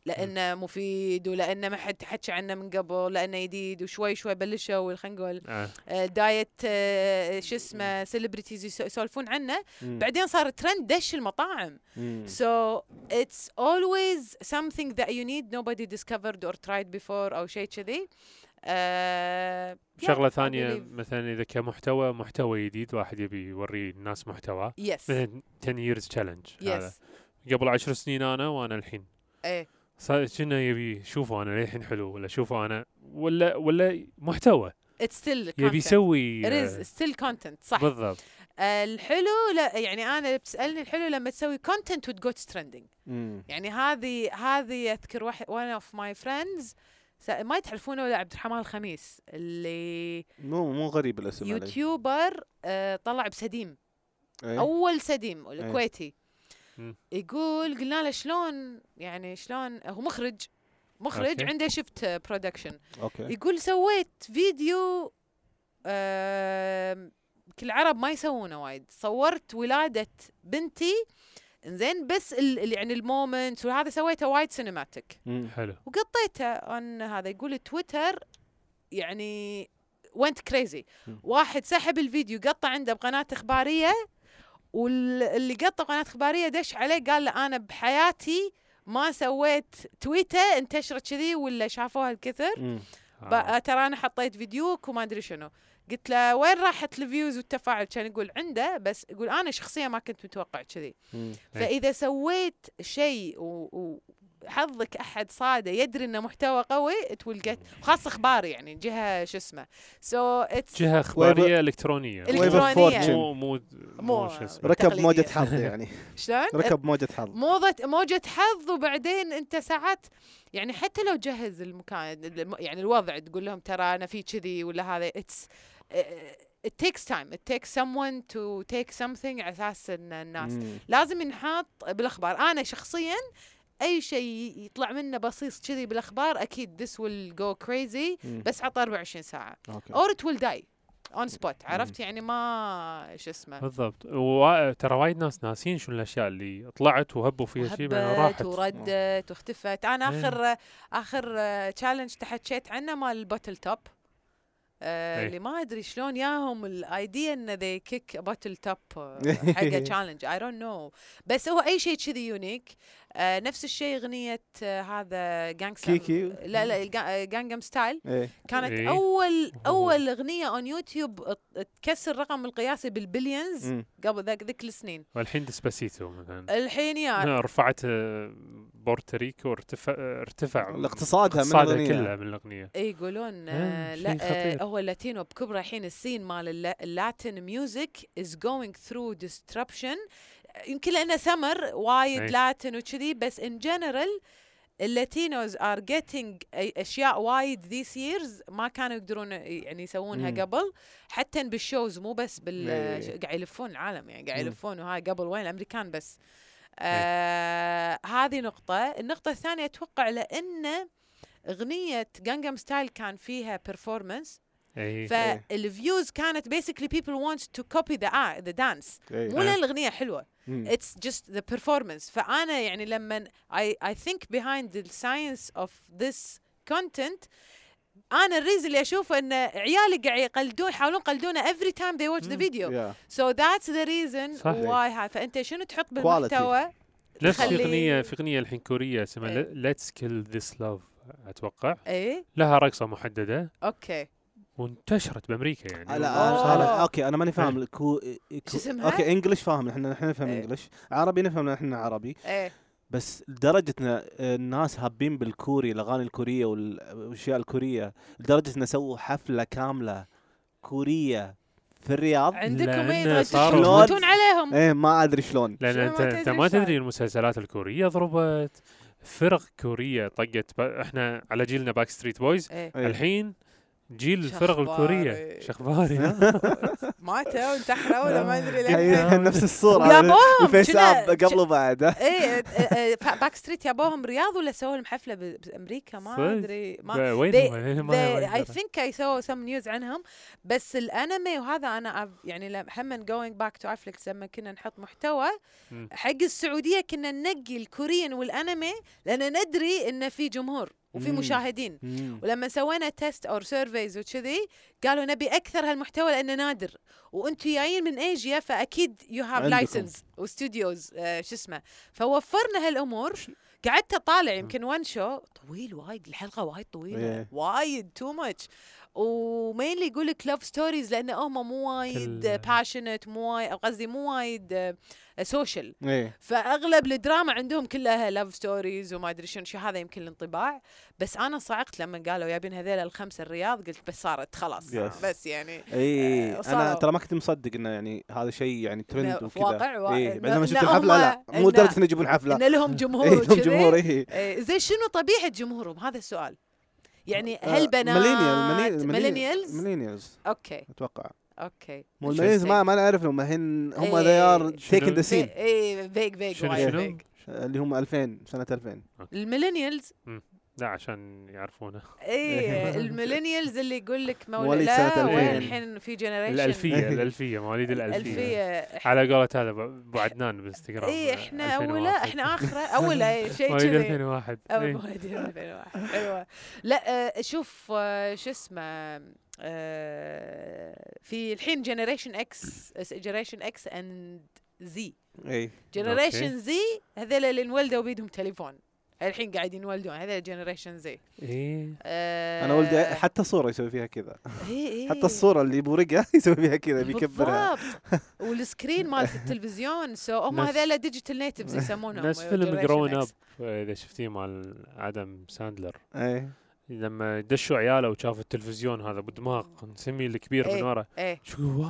لأنه مفيد ولأنه ما حد حكى عنه من قبل لأنه جديد وشوي شوي بلشوا خلينا نقول آه. آه، diet آه، شو اسمه celebrities يسولفون عنه. بعدين صار ترند دش المطاعم مم. So it's always something that you need nobody discovered or tried before أو شيء كذي. آه yeah, شغلة I ثانية مثلا إذا كمحتوى محتوى جديد واحد يبي يوري الناس محتوى Yes. مثلا 10 years challenge هذا Yes. قبل عشر سنين أنا وأنا الحين إيه كنا يبي شوفوا أنا للحين حلو ولا شوفوا أنا ولا ولا محتوى it's still يبي content. يسوي It آه، is still content صح. بالضبط آه الحلو لا يعني أنا بتسألني الحلو لما تسوي goes trending. مم. يعني هذه هذه أذكر واحد of my friends س- ما تعرفونه ولا عبد الرحمن الخميس اللي مو مو غريب الاسم. يوتيوبر آه طلع بسديم إيه؟ أول سديم الكويتي مم. يقول قلنا له شلون؟ يعني شلون؟ هو مخرج. مخرج أوكي. عنده shift production أوكي. يقول سويت فيديو كل العرب ما يسوونه وايد. صورت ولادة بنتي. زين بس ال يعني moment وهذا سويته وايد cinematic. حلو. وقطيته عن هذا. يقول تويتر يعني went crazy. واحد سحب الفيديو قطع عنده بقناة إخبارية. واللي قطع قناة إخبارية دش عليه قال له أنا بحياتي ما سويت تويتة انتشرت كذي ولا شافوها الكثر. آه. ترى أنا حطيت فيديوك وما أدري شنو قلت له وين راحت ال views والتفاعل كان يقول عنده بس يقول أنا شخصيا ما كنت متوقع كذي. إيه. فإذا سويت شيء و- وحظك أحد صاده يدري إنه محتوى قوي it will get خاص أخبار يعني جهة شو اسمه سو اتس جهة إخبارية إلكترونية fortune. مو مو مو شو اسمه ركب. موجة حظ يعني شلون؟ ركب موجة حظ موضة موجة حظ وبعدين أنت ساعات يعني حتى لو جهز المكان الم- يعني الوضع تقول لهم ترى أنا في كذي ولا هذا اتس it takes time it takes someone to take something على أساس إن الناس مم. لازم ينحط بالأخبار أنا شخصيا أي شيء يطلع منه بصيص كذي بالأخبار أكيد this will go crazy مم. بس عطى 24 ساعة. أوكي. Or it will die on spot عرفت؟ يعني ما شو اسمه. بالضبط. وترى وايد ناس ناسين شنو الأشياء اللي طلعت وهبوا فيها شيء بعدين وهبت راحت. وردت واختفت. أنا إيه. اخر آخر challenge تحكيت عنه مال ال bottle top آه إيه. اللي ما أدري شلون ياهم ال idea إن they kick bottle top حق challenge I don't know بس هو أي شيء كذي unique آه نفس الشيء أغنية آه هذا gangster كيكي؟ لا لا Gangnam Style إيه كانت إيه. أول. أول أغنية on YouTube تكسر الرقم القياسي بال billions مم. قبل ذاك ذيك السنين والحين Despacito مثلا الحين يا رفعت آه، بورتوريكو ارتفع ارتفع اقتصادها من اقتصادها الأغنية. كلها من الأغنية إيه يقولون آه، آه شيء لا آه. هو ال Latino بكبره الحين ال scene مال الل- ال Latin music is going through disruption يمكن لأنه سمر وايد أي. Latin وكذي بس in general ال Latinos are getting أشياء وايد these years ما كانوا يقدرون يعني يسوونها مم. قبل حتى بال shows مو بس بال إيه. قاعد يلفون العالم يعني قاعد. يلفون وهاي قبل وين الامريكان بس آه هذه نقطة النقطة الثانية أتوقع لأن أغنية Gangnam Style كان فيها performance اي فال views كانت basically people want to copy the art, the dance. إيه. مو لأن حلوة. مم. it's just the performance. فأنا يعني لما I, I think behind the science of this content أنا ال reason اللي أشوفه إن عيالي قاعد يقلدون يحاولون يقلدونه every time they watch the video. Yeah. so that's the reason why فأنت شنو تحط. بالمحتوى؟ نفس في أغنية في أغنية الحين كورية اسمها إيه. Let's Kill This Love أتوقع. إيه. لها رقصة محددة. okay. وانتشرت بأمريكا يعني. لا. أنا okay أنا ماني فاهم. الكو... كو... اسمها؟ okay English فاهم. إحنا إحنا نفهم إيه. English. عربي نفهم إحنا عربي. إيه. بس لدرجة إن الناس هابين بالكوري الأغاني الكورية وال- والأشياء الكورية لدرجة إن سووا حفلة كاملة كورية في الرياض. عندكم إيه؟ صاروا- تموتون عليهم. إيه ما أدري شلون. لأن انت ما أنت تدري ما؟ تدري المسلسلات الكورية ضربت. فرق كورية طقت إحنا على جيلنا باك ستريت بويز إيه. إيه. الحين جيل الفرق الكورية شخباري. ماتوا انتحروا ولا ما أدري ليه نفس الصورة يابوهم كنا- أب قبل وبعد؟ إيه باك ستريت يابوهم رياض ولا سووا لهم حفلة ب- بأمريكا ما صدق؟ أدري ما اي؟ ثينك اي سووا سم نيوز عنهم بس الأنمي وهذا أنا يعني لما هم going back to iflix لما كنا نحط محتوى. حق السعودية كنا ننقي الكوريين والأنمي لأن ندري انه في جمهور وفي مم. مشاهدين مم. ولما سوينا test أو surveys وكذي قالوا نبي أكثر هالمحتوى لأنه نادر وأنتم جايين من ايجيا فأكيد you have. license و studios آه شو اسمه فوفرنا هالأمور قعدت أطالع يمكن one show طويل وايد الحلقة وايد طويلة Yeah. وايد too much و mainly يقول لك love stories لأن هم مو وايد passionate مو وايد قصدي مو وايد social إيه. فأغلب الدراما عندهم كلها love stories وما أدري شنو شو هذا يمكن الانطباع. بس أنا صعقت لما قالوا يابين هذيل الخمسة الرياض قلت بس صارت خلاص. Yes. بس يعني اي آه، أنا. ترى ما كنت مصدق إنه يعني هذا شيء يعني ترند وكذا. واقع وا- إيه إن- بعد لما شفت الحفله لا مو لدرجه إنه يجيبون حفلة. إن لهم جمهور إيه لهم. جمهور إيه، زين شنو طبيعة جمهورهم؟ هذا السؤال. يعني آه، هل بنات ميلينيال ميلينيالز ميلينيالز أوكي. أتوقع. أوكي. مو الميلينيالز ما ما نعرف لهم الحين هم ذي ار تيكن ذا سين اي فيك فيك شنو؟ فيك. اللي هم 2000 سنة 2000 الميلينيالز؟ لا عشان يعرفونه اي الميلينيالز اللي يقول لك مواليد مواليد سنة لا 2000. وين الحين في جنريشن الألفية الألفية مواليد الألفية. الألفية على قولة هذا أبو عدنان بالإنستغرام. اي إحنا 2001. اوله إحنا آخرة اوله إيه، شيء مواليد كذي. 2001 أو إيه. مواليد 2001 حلوة لا آه، شوف آه، شو اسمه آه، في الحين generation X generation X and Z اي generation Z هذول اللي انولدوا بيدهم تليفون. الحين قاعد ينولدون هذول generation Z إيه. أنا ولدي حتى صوره يسوي فيها كذا. إيه حتى الصورة اللي بورقه يسوي فيها كذا بيكبرها. بالضبط. وال screen مال التلفزيون so هم هذول digital natives يسمونهم نفس فيلم Generation Grown. Ups إذا شفتيه مال آدم ساندلر. إيه. لما دشوا عياله وشافوا التلفزيون هذا بدماغ نسميه الكبير من إيه. ورا. إيه. شو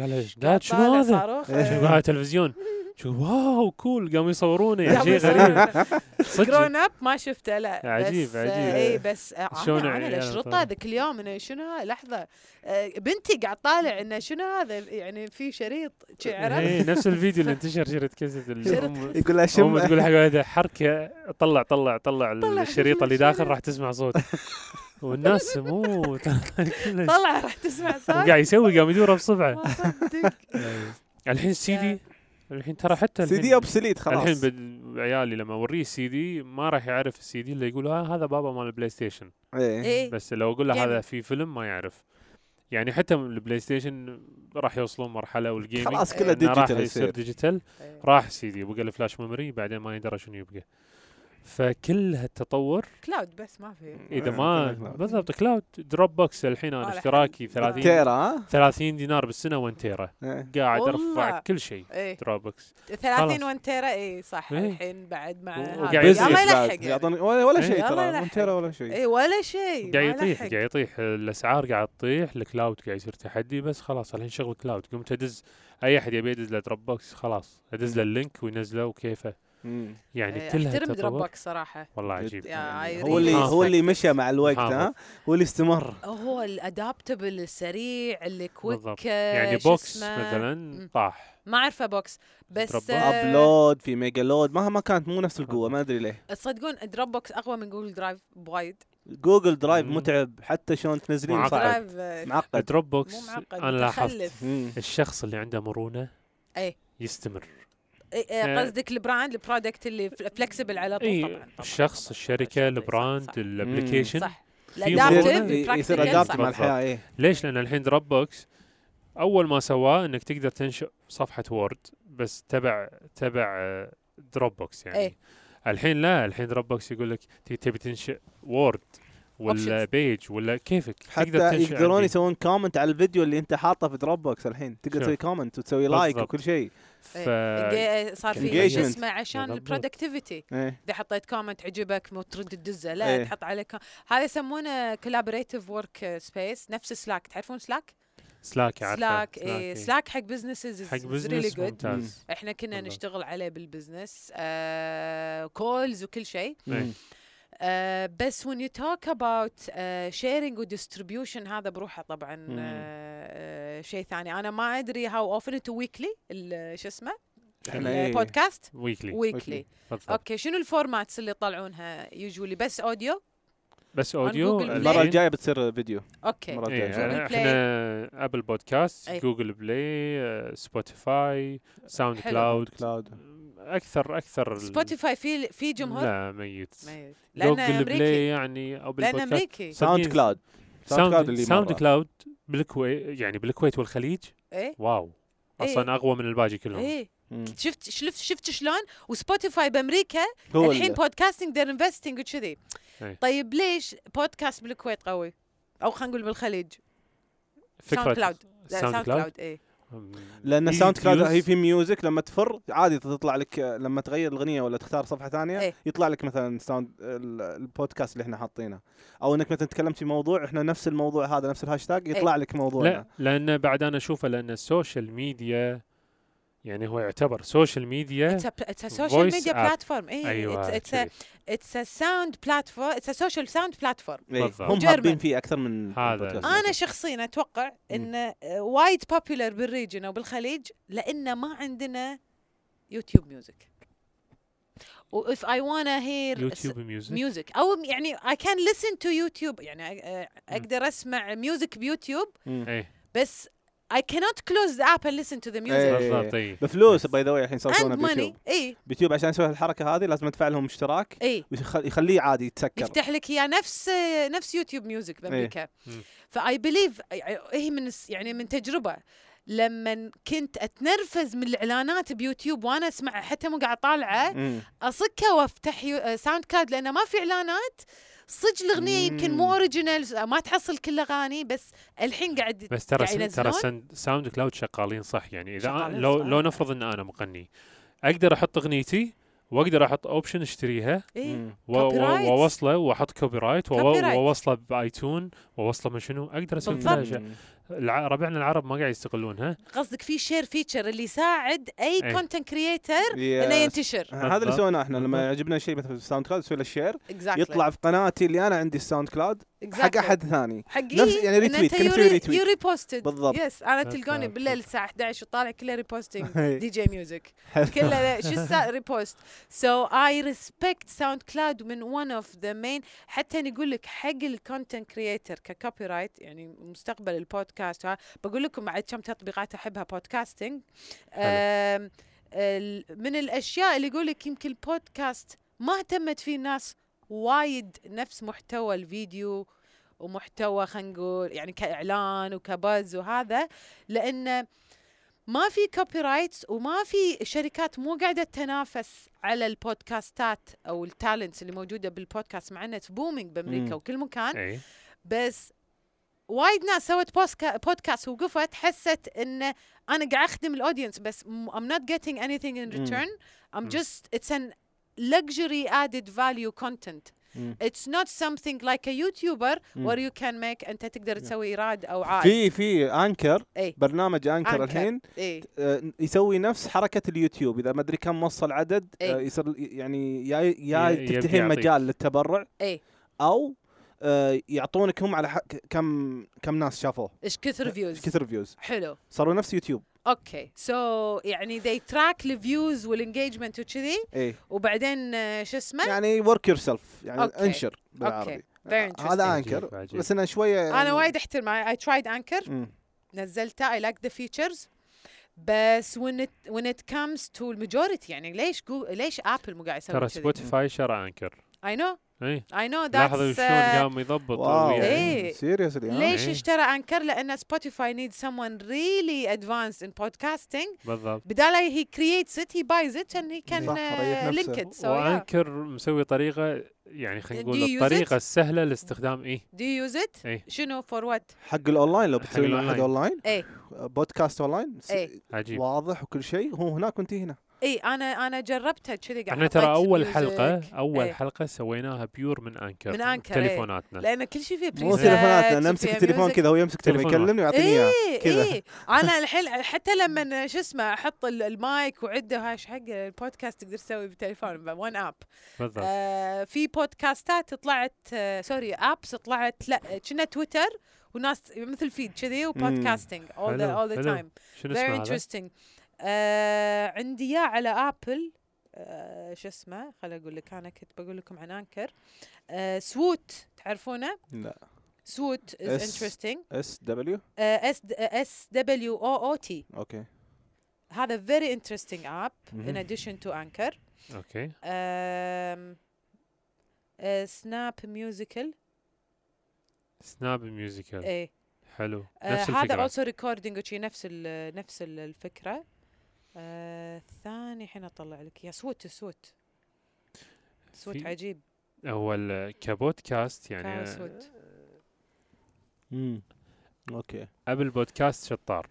قال له dad شنو هذا؟ صاروخ. إيه. شو هذا تلفزيون. شو wow cool قاموا يصورونه يعني شيء غريب. صدق. Grown Ups ما شفته لا. عجيب، بس عجيب. اي بس آه، شلون أنا عيال الأشرطة. ذاك اليوم إنه شنو ها- لحظة آه، بنتي قاعد طالع إنه شنو هذا؟ يعني في شريط شي عرفت؟ إيه نفس الفيديو اللي انتشر شريط كاسيت يقول لها شم. تقول حق ولدها حركة طلع طلع طلع طلع. الشريط اللي شنو؟ داخل راح تسمع صوت والناس مو طلع راح تسمع صوت قاعد يسوي قام يدوره بصبعه. الحين السي دي الحين ترى حتى CD obsolete خلاص. الحين بد- عيالي لما أوريه السي دي ما راح يعرف السي دي اللي يقول ها هذا بابا مال ال PlayStation إيه. بس لو أقول له. هذا في فيلم ما يعرف. يعني حتى ال PlayStation راح يوصلون مرحلة وال gaming خلاص. كله إنه راح digital يصير. digital إيه. راح سي دي بقى له flash memory بعدين ما يدرى شنو يبقى. فكل هالتطور cloud بس ما في إذا آه، ما. بالضبط cloud Dropbox الحين آه، أنا الحين اشتراكي 30 tera ها 30 دينار بالسنة 1 tera إيه. قاعد. أرفع كل شيء Dropbox 30 خلاص. 1 tera اي صح إيه. الحين بعد مع. وقاعد يلحق. يعني. يعطوني ولا ولا إيه. شيء ترى يلحق. من tera ولا شيء اي ولا شيء قاعد يطيح. قاعد يطيح الأسعار قاعد تطيح ال cloud قاعد يصير تحدي بس خلاص الحين شغل cloud قمت أدز أي أحد يبي يدز له Dropbox خلاص أدز له ال link وينزله وكيفه. يعني إيه، كلها احترم Drop تطور box صراحة والله. عجيب يعني هو اللي هو اللي مشى مع الوقت. ها هو اللي استمر هو ال adaptable السريع اللي quick بالضبط. آه، يعني Box؟ مثلا. طاح ما اعرفه Box بس Drop آه، upload في Megaupload مهما كانت مو نفس القوة ما أدري ليه تصدقون دروب بوكس أقوى من جوجل درايف بوايد جوجل درايف مم. متعب حتى شلون تنزلين معقد. صعب آه، معقد Dropbox مو معقد أنا لاحظت. الشخص اللي عنده مرونة إيه. يستمر. قصدك ال brand ال product اللي flexible على طول طبعا طبعاً، الشخص طبعاً. الشركة ال brand. ال application صح. يصير يصير practical، adapt صح. مع الحياة إيه ليش؟ لأن الحين Dropbox أول ما سواه إنك تقدر تنشئ صفحة Word بس تبع تبع Dropbox يعني إيه. الحين لا الحين Dropbox يقول لك تبي تنشئ Word ولا. page ولا كيفك حتى تقدر تنشئ يقدرون. يسوون comment على الفيديو اللي أنت حاطه في Dropbox الحين تقدر. تسوي comment وتسوي like. وكل شيء ف إيه، صار في. شو اسمه عشان. ال productivity إيه إذا حطيت comment عجبك مو ترد تدزه لا إيه. تحط عليه هذا يسمونه collaborative workspace نفس Slack تعرفون Slack؟ Slack عارفه Slack اي إيه. سلاك حق businesses حق business ممتاز إحنا كنا بالضبط. نشتغل عليه بال business آه calls وكل شيء إيه. آه بس when you talk about uh, sharing و distribution هذا بروحه طبعا. آه آه شيء ثاني. أنا ما أدري how often weekly ال- شو اسمه؟ إحنا إيه. البودكاست؟ ويكلي ويكلي أوكي شنو ال formats اللي يطلعونها usually بس audio بس audio المرة الجاية بتصير فيديو okay. المرة إيه الجاية. جوجل إحنا Apple Podcasts أي. Google Play Spotify Sound. Cloud Cloud أكثر أكثر Spotify في في جمهور؟ لا ميت. ميت. لأنه جوجل أمريكي. Play يعني أو لأنه بالبودكاست. أمريكي. SoundCloud SoundCloud اللي Sound. Cloud بالكويت يعني بالكويت والخليج؟ إيه. wow. إيه. أصلا أقوى من الباقي كلهم. إيه. مم. شفت شفت شفت شلون؟ و Spotify بأمريكا الحين ال- podcasting they're investing وكذي. أي. طيب ليش بودكاست بالكويت قوي؟ أو خلينا نقول بالخليج. فكرة SoundCloud لا Sound SoundCloud Cloud إيه. لأن Easy Sound to Cloud. هي في music لما تفر عادي تطلع لك لما تغير الأغنية ولا تختار صفحة ثانية إيه. يطلع لك مثلا sound ال- البودكاست اللي إحنا حاطينه أو إنك مثلا تكلمت في موضوع إحنا نفس الموضوع هذا نفس الهاشتاج يطلع لك موضوعنا لا لأن بعد أنا أشوفه لأن ال social media يعني هو يعتبر social media it's social media. platform أيوه اتس. اتس ساوند بلاتفورم اتس سوشيال ساوند بلاتفورم إيه. هم. حابين فيه أكثر من هذا. أنا. شخصيا أتوقع انه وايد popular بال region أو بالخليج لأن ما عندنا YouTube Music و if I wanna hear YouTube Music music أو يعني I can listen to YouTube يعني أقدر أسمع music ب YouTube. إيه بس I cannot close the app and listen to the music. إيه. بالضبط اي بفلوس by the الحين صار بيوتيوب. اي بيوتيوب عشان يسوي الحركه هذه لازم ادفع لهم اشتراك اي ويخليه عادي يتسكر. يفتح لك إياه نفس نفس YouTube Music بأمريكا. مم. ف I believe هي من يعني من تجربة لما كنت أتنرفز من الإعلانات بيوتيوب وأنا أسمع حتى مو قاعد طالعه مم. أصكها وأفتح SoundCloud لأنه ما في إعلانات صدق الأغنية يمكن مو. original ما تحصل كل الاغاني بس الحين قاعد بس ترى قاعد ترى SoundCloud شغالين صح يعني إذا شغالين لو صح. لو نفرض إن أنا مغني أقدر أحط أغنيتي وأقدر أحط option أشتريها إيه؟ وأوصله وأحط copyright. وأوصله ب iTunes وأوصله من شنو أقدر أسوي. كل الع- ربعنا العرب ما قاعد يستغلونها قصدك في share feature اللي يساعد أي إيه. content creator إنه yes. ينتشر هذا اللي. سويناه إحنا لما. يعجبنا شيء مثلا في ال SoundCloud نسوي له share exactly. يطلع في قناتي اللي أنا عندي ال SoundCloud حق exactly. أحد ثاني حقي نفس- يعني retweet، تسوي retweet. you reposted بالضبط. yes أنا. تلقوني بالليل الساعة 11 وطالع كله reposting. DJ music كله شو repost so I respect SoundCloud من one of the main حتى نقول لك حق ال content creator ك copyright يعني مستقبل البودكاست ها بقول لكم بعد كم تطبيقات أحبها podcasting من الأشياء اللي يقول لك يمكن البودكاست ما اهتمت فيه الناس وايد نفس محتوى الفيديو ومحتوى خلينا نقول يعني كإعلان وكبز وهذا لأن ما في copyrights وما في شركات مو قاعدة تتنافس على البودكاستات أو ال talents اللي موجودة بالبودكاست مع انه booming بأمريكا. وكل مكان. بس وايد ناس سوت بودكاست وقفت حست إن أنا قاعد أخدم ال audience بس I'm not getting anything in return. I'm just it's an luxury added value content. not something like a YouTuber مم. where you can make انت تقدر تسوي إيراد أو عائد في في Anchor إي. برنامج Anchor Anchor. الحين إي. آه، يسوي نفس حركة اليوتيوب. إذا ما أدري كم وصل عدد. آه، يصير يعني يا يا تفتحين. مجال للتبرع. إي. أو آه، يعطونك هم على كم كم ناس شافوه. إيش كثر views كثر views حلو. صاروا نفس يوتيوب. Okay. So يعني they track ال views وال engagement وكذي. إيه. وبعدين آه، شو اسمه؟ يعني work yourself يعني okay. انشر بالعربي. very interesting. هذا Anchor. بس إنه شوية أنا وايد أحترم. I tried Anchor. مم. نزلته. I like the features. بس when it when it comes to ال majority يعني ليش جو ليش Apple مو قاعد يسوي ترى؟ Spotify شرى Anchor I know. اي I know لاحظوا that's شلون قام يضبط إيه. سيريسلي ليش إيه. اشترى أنكر لأن سبوتيفاي needs someone really advanced in podcasting بالضبط بدال he creates it he buys it and he can صح، uh, ريح link نفسه. it so yeah. وأنكر مسوي طريقة يعني خلينا Do نقول you use الطريقة it? السهلة لاستخدام do you use it إيه. شنو for what حق الأونلاين لو حق بتسوي مع احد الأونلاين. اونلاين إيه بودكاست اونلاين إيه. عجيب واضح وكل شيء هو هناك وانت هنا إي أنا أنا جربتها كذي قاعد إحنا ترى أول ميوزك. حلقه أول إيه. حلقة سويناها بيور من انكر من أنكر، إيه. تليفوناتنا لأن كل شيء فيه مو تليفوناتنا نمسك التليفون music. كذا هو يمسك تليفون يكلمني ويعطيني إياه إيه كذا. إيه أنا الحين حتى لما شو اسمه أحط ال- المايك وعده هاش حق البودكاست تقدر تسوي بالتليفون وان اب بالضبط آه في بودكاستات طلعت آه سوري ابس طلعت لا كنا تويتر وناس مثل فيد كذي وبودكاستنج all the حلو، all the حلو. time هذا؟ آه عندي إياه على آبل آه شو اسمه خل أقول لك أنا كنت بقول لكم عن أنكر. آه سووت تعرفونه؟ لا. سووت is اس- interesting. اس دبليو اس اس دبليو أو أو تي أوكي. هذا very interesting app in مهم. addition to anchor أوكي. سناب ميوزيكال سناب ميوزيكال إيه. حلو. آه، نفس هذا الفكرة. also recording وشي نفس ال نفس ال- الفكرة. آه، الثاني الحين أطلع لك. يا صوت صوت. صوت في- عجيب. هو كبودكاست يعني كان آه، صوت. امم Okay. Apple Podcast شطار.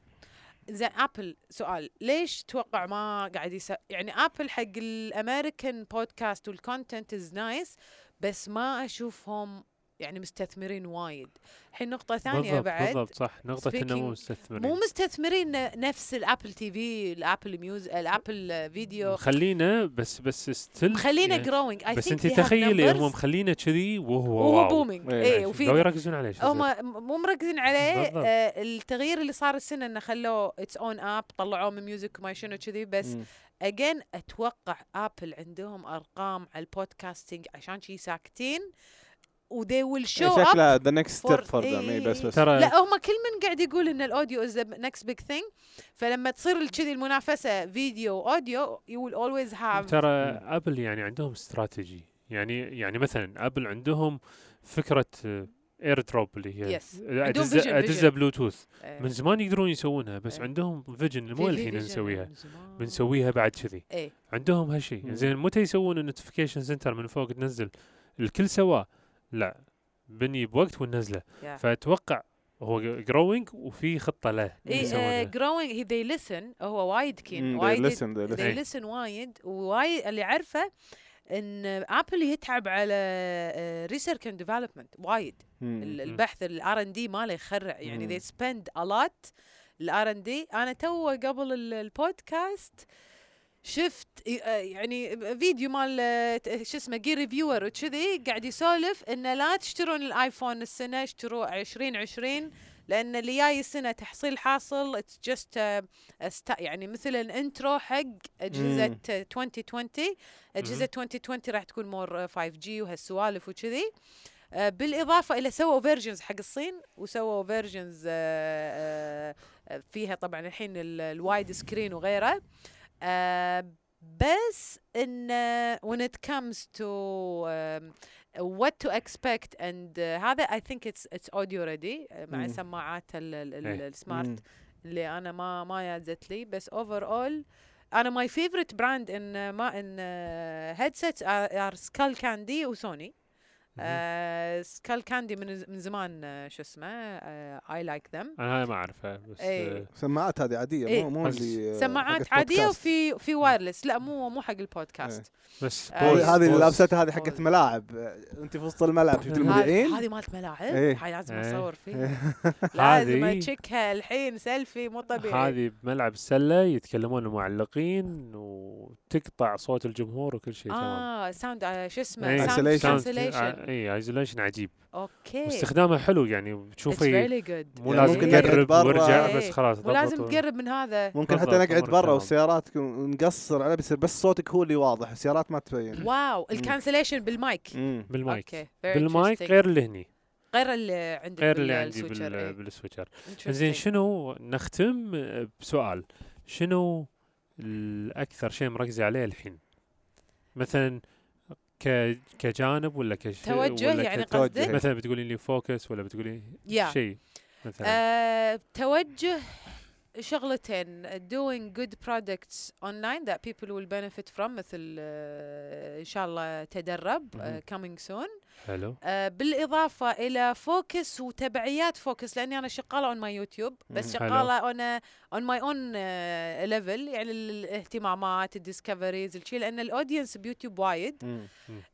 زين Apple سؤال. ليش توقع ما قاعد يس... يعني Apple حق الأمريكان بودكاست وال content is nice بس ما أشوفهم يعني مستثمرين وايد. الحين نقطة ثانية بالضبط بعد بالضبط صح. نقطة إنه مو مستثمرين. مو مستثمرين نفس ال Apple TV ال Apple Music ال Apple video. خلينا بس بس still مخلينا growing اي بس أنت تخيلي هم مخلينا كذي وهو وهو wow. Booming إيه، اي لو وفي يركزون عليه هم. مو مركزين عليه. بالضبط. آه التغيير اللي صار السنة إنه خلوه its own app طلعوه من Music وما شنو كذي بس مم. Again أتوقع Apple عندهم أرقام على ال podcasting عشان شي ساكتين. And they will show up شكله the next step for- for them. بس بس. ترى لا هم كل من قاعد يقول إن ال audio is the next big thing فلما تصير كذي المنافسة video audio you will always have ترى Apple يعني عندهم استراتيجي يعني يعني مثلا Apple عندهم فكرة AirDrop اللي هي Yes. Bluetooth آه، من زمان يقدرون يسوونها بس إيه. عندهم vision مو الحين نسويها. بنسويها بعد كذي. إيه. عندهم هالشيء. زين متى يسوون ال notification center من فوق تنزل؟ الكل سواه لا بني بوقت وننزله yeah. فأتوقع هو growing وفي خطة له يسوونها. Growing هي they listen هو وايد keen. وايد. they listen وايد. ووايد اللي عارفه إن Apple يتعب على research and development وايد. البحث ال R&D ماله يخرع. يعني they spend a lot ال R&D أنا تو قبل ال- البودكاست شفت آه يعني فيديو مال آه، شو اسمه gear reviewer وكذي قاعد يسولف انه لا تشترون ال iPhone السنة اشتروا 2020 لأن اللي جاي السنة تحصيل حاصل it's just يعني مثل ال intro حق أجهزة مم. 2020 أجهزة 2020 راح تكون more 5G وهالسوالف وكذي. آه، بالإضافة إلى سووا versions حق الصين وسووا versions فيها طبعا الحين ال- ال wide screen وغيره. آه، بس إن آه، when it comes to um, what to expect and uh, هذا I think it's it's audio ready مع مم. سماعات ال- ال- ال- إيه. السمارت. اللي أنا ما ما يازت لي بس اوفر أنا ماي فيفورت براند إن ما إن هيدسيتس ار سكال كاندي وسوني مهم. سكال كاندي من من زمان آه، شو اسمه اي لايك ذم أنا هاي ما أعرفها بس إيه. آه، سماعات هذه عادية إيه. مو مو بس اللي آه، سماعات عادية. وفي في وايرلس لا مو مو حق البودكاست بس آه، بوز- هذه اللي. لابستها هذه حقت. ملاعب آه، أنت في وسط الملعب شفت المذيعين هذه مالت ملاعب إيه. هاي لازم إيه. أصور فيها لازم هذه- اتشيكها الحين سيلفي مو طبيعي هذه بملعب السلة يتكلمون المعلقين وتقطع صوت الجمهور وكل شيء تمام آه ساوند آه، شو اسمه إيه. ساوند اي ايزوليشن عجيب أوكي واستخدامه حلو يعني بتشوفي جود مو يعني لازم تقرب. وارجع إيه. بس خلاص ولازم ضبط و- تقرب من هذا ممكن حتى نقعد برا. والسيارات نقصر عليه بيصير بس صوتك هو اللي واضح السيارات ما تبين wow ال cancellation بالمايك. بالمايك بالمايك. غير اللي هني غير اللي عندك غير اللي عندي بال- إيه. بال switcher. زين شنو نختم بسؤال شنو الأكثر شيء مركزه عليه الحين مثلا ك كجانب ولا كش توجه ولا يعني قصدك مثلا بتقولين لي focus ولا بتقولين يا شيء مثلا. آه، توجه شغلتين doing good products online that people will benefit from مثل آه، إن شاء الله تدرب آه، coming soon. حلو آه، بالإضافة إلى Vox وتبعيات Vox لأني أنا شغالة on my YouTube بس. شغالة on on my own level يعني الاهتمامات ال discoveries الشيء لأن ال audience بيوتيوب وايد.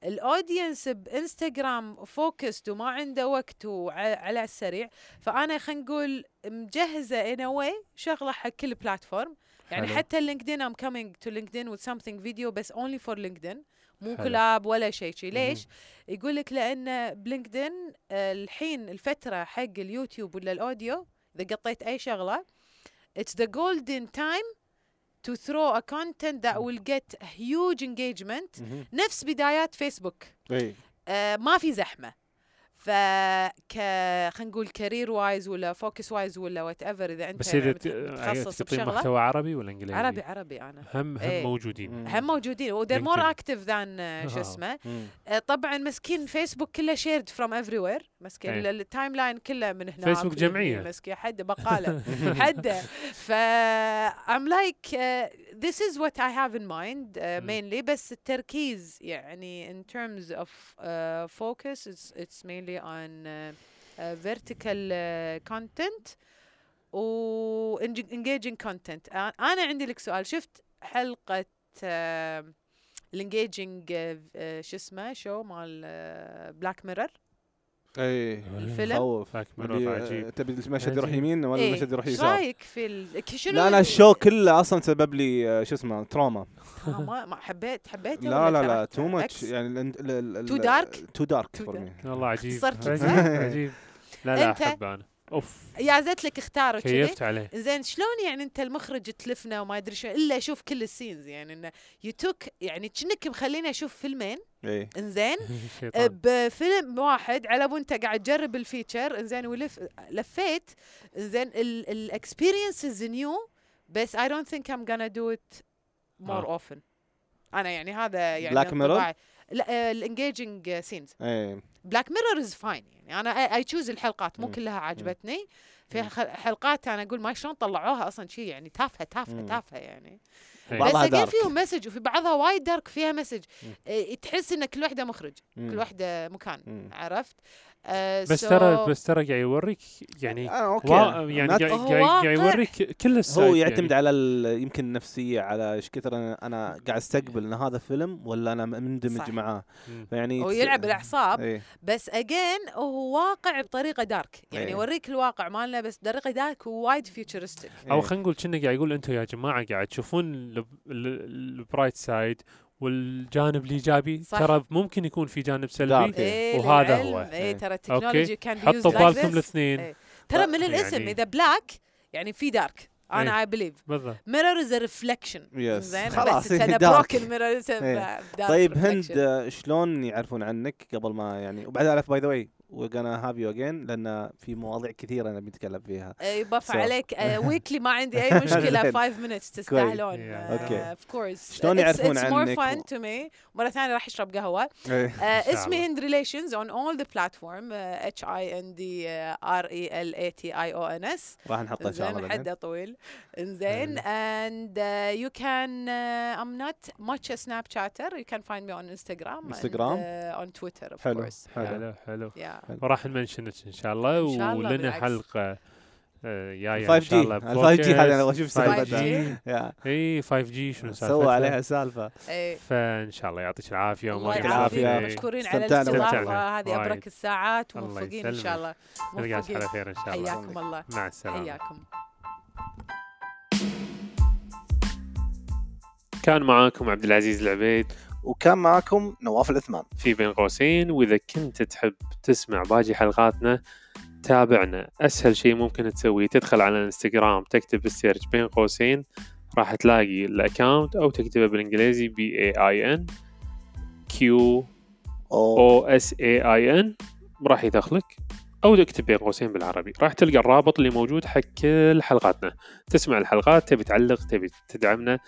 ال audience بإنستغرام focused وما عنده وقت وع- على السريع فأنا خلينا نقول مجهزة ان واي شغلة حق كل platform يعني حلو. حتى LinkedIn I'm coming to LinkedIn with something فيديو بس only for LinkedIn مو حلو. كلاب ولا شيء شي. ليش؟ يقول لك لأن ب LinkedIn آه، الحين الفترة حق اليوتيوب ولا ال audio إذا قطيت أي شغلة it's the golden time to throw a content that will get huge engagement مهم. نفس بدايات فيسبوك إي آه ما في زحمة ف ك خلينا نقول career wise ولا Vox wise ولا whatever إذا أنت بس إذا متخصص تقطين بشغلة محتوى عربي ولا إنجليزي؟ عربي عربي أنا هم هم إيه. موجودين. هم موجودين و they're more. active than شو آه. اسمه. آه، طبعا مسكين فيسبوك كله shared from everywhere مسكين. إيه. ال timeline كله من هناك فيسبوك من جمعية. هني، مسكين. حد بقالة. حد ف I'm like this is what I have in mind uh, مم. mainly. بس التركيز يعني in terms of uh, focus it's, it's mainly on uh, uh, vertical uh, content و eng- engaging content. آ- أنا عندي لك سؤال. شفت حلقة uh, ال engaging شو اسمه شو مال Black Mirror اي الفيلم؟ خوف تبي المشهد يروح. يمين ولا إيه المشهد يروح إيش يسار؟ رأيك في ال... شنو لا أنا ال- الشو كله أصلا سبب لي آه، شو اسمه تروما ما ما حبيت حبيته لا لا لا؟ تو ماتش؟ يعني Too dark? تو دارك dark. مي والله عجيب صرت عجيب لا لا أنت؟ احب أنا أوف. يازت لك اختاره كذي. كيفت عليه. زين شلون يعني انت المخرج تلفنا وما أدري شو إلا أشوف كل السينز يعني إنه يو توك يعني كأنك مخليني أشوف فيلمين. إي. إنزين. شيطان. بفيلم واحد على وأنت قاعد تجرب الفيتشر. إنزين ولف لفيت. إنزين ال experience new بس I don't think I'm gonna do it more آه. often. أنا يعني هذا يعني Black Mirror؟ ال engaging scenes Black Mirror is fine يعني أنا I choose الحلقات مو. كلها عجبتني في حلقات أنا أقول ما شلون طلعوها أصلا شيء يعني تافهة تافهة. تافهة يعني إيه. بس again. فيهم message وفي بعضها وايد dark فيها message. إيه، تحس إن كل واحدة مخرج كل واحدة مكان. عرفت آه بس so- ترى بس ترى قاعد يوريك يعني آه أوكي وا يعني قاعد. يوريك كل ال side هو يعتمد يعني. على ال- يمكن النفسيه على إيش كثر أنا أنا قاعد أستقبل إن هذا فيلم ولا أنا مندمج صح. معاه. فيعني هو يلعب الاعصاب اي بس again هو واقع بطريقة dark يعني إيه. يوريك الواقع مالنا بس بطريقه dark ووايد futuristic أو إيه. خلينا نقول كنا قاعد يقول أنتم يا جماعة قاعد تشوفون ال- ال- ال bright side والجانب الإيجابي صح. ترى ممكن يكون في جانب. سلبي إيه وهذا هو. إيه إيه. ترى ال technology كان حطوا بالكم الاثنين إيه. ترى من الاسم يعني- إذا black يعني في dark أنا إيه. I believe بالضبط mirror is reflection Yes. زين خلاص، بس إيه، أنا dark. broken mirror إيه. طيب هند شلون يعرفون عنك قبل ما يعني وبعد اعرف by the way we gonna have you again لأن في مواضيع كثيرة نبي نتكلم فيها يبف So. عليك weekly ما عندي أي مشكلة زين. 5 minutes تستاهلون Yeah. أوكي. of course شلون يعرفون it's more عنك فان تو مي مرة ثانية راح أشرب قهوة. آه، اسمي. هند Relations on all the platform H I N D R E L A T I O N S راح نحطه إن شاء الله بعدين حده طويل انزين and uh, you can uh, I'm not much a Snapchatter you can find me on Instagram Instagram. and, uh, on Twitter of حلو course حلو حلو حلو yeah وراح نمنشنك ان شاء الله إن شاء الله ولنا. حلقة آه، جاية 5G. إن شاء الله ال 5G هذا أنا أشوف 5G. سالفته. يا إي 5 جي شنو سوى سالفتها عليها سالفة فإن شاء الله يعطيك العافية وما يعطيك العافية. مشكورين على الاستضافة هذه. أبرك الساعات الله موفقين إن. شاء الله نلقاك على خير إن شاء الله حياكم الله مع السلامة حياكم كان معاكم عبد العزيز العبيد وكان معكم نواف العثمان في بين قوسين وإذا كنت تحب تسمع باقي حلقاتنا تابعنا. أسهل شيء ممكن تسويه تدخل على الإنستغرام تكتب بال search بين قوسين راح تلاقي ال account أو تكتبه بالإنجليزي B A Y N Q O S A Y N راح يدخلك. أو تكتب بين قوسين بالعربي. راح تلقى الرابط اللي موجود حق كل حلقاتنا. تسمع الحلقات تبي تعلق تبي تدعمنا.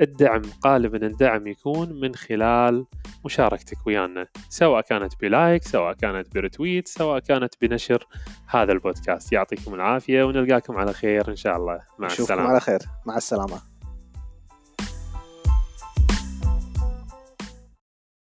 الدعم غالبا الدعم يكون من خلال مشاركتك ويانا. سواء كانت ب like سواء كانت ب retweet سواء كانت بنشر هذا البودكاست. يعطيكم العافية ونلقاكم على خير إن شاء الله. مع السلامة. على خير. مع السلامة.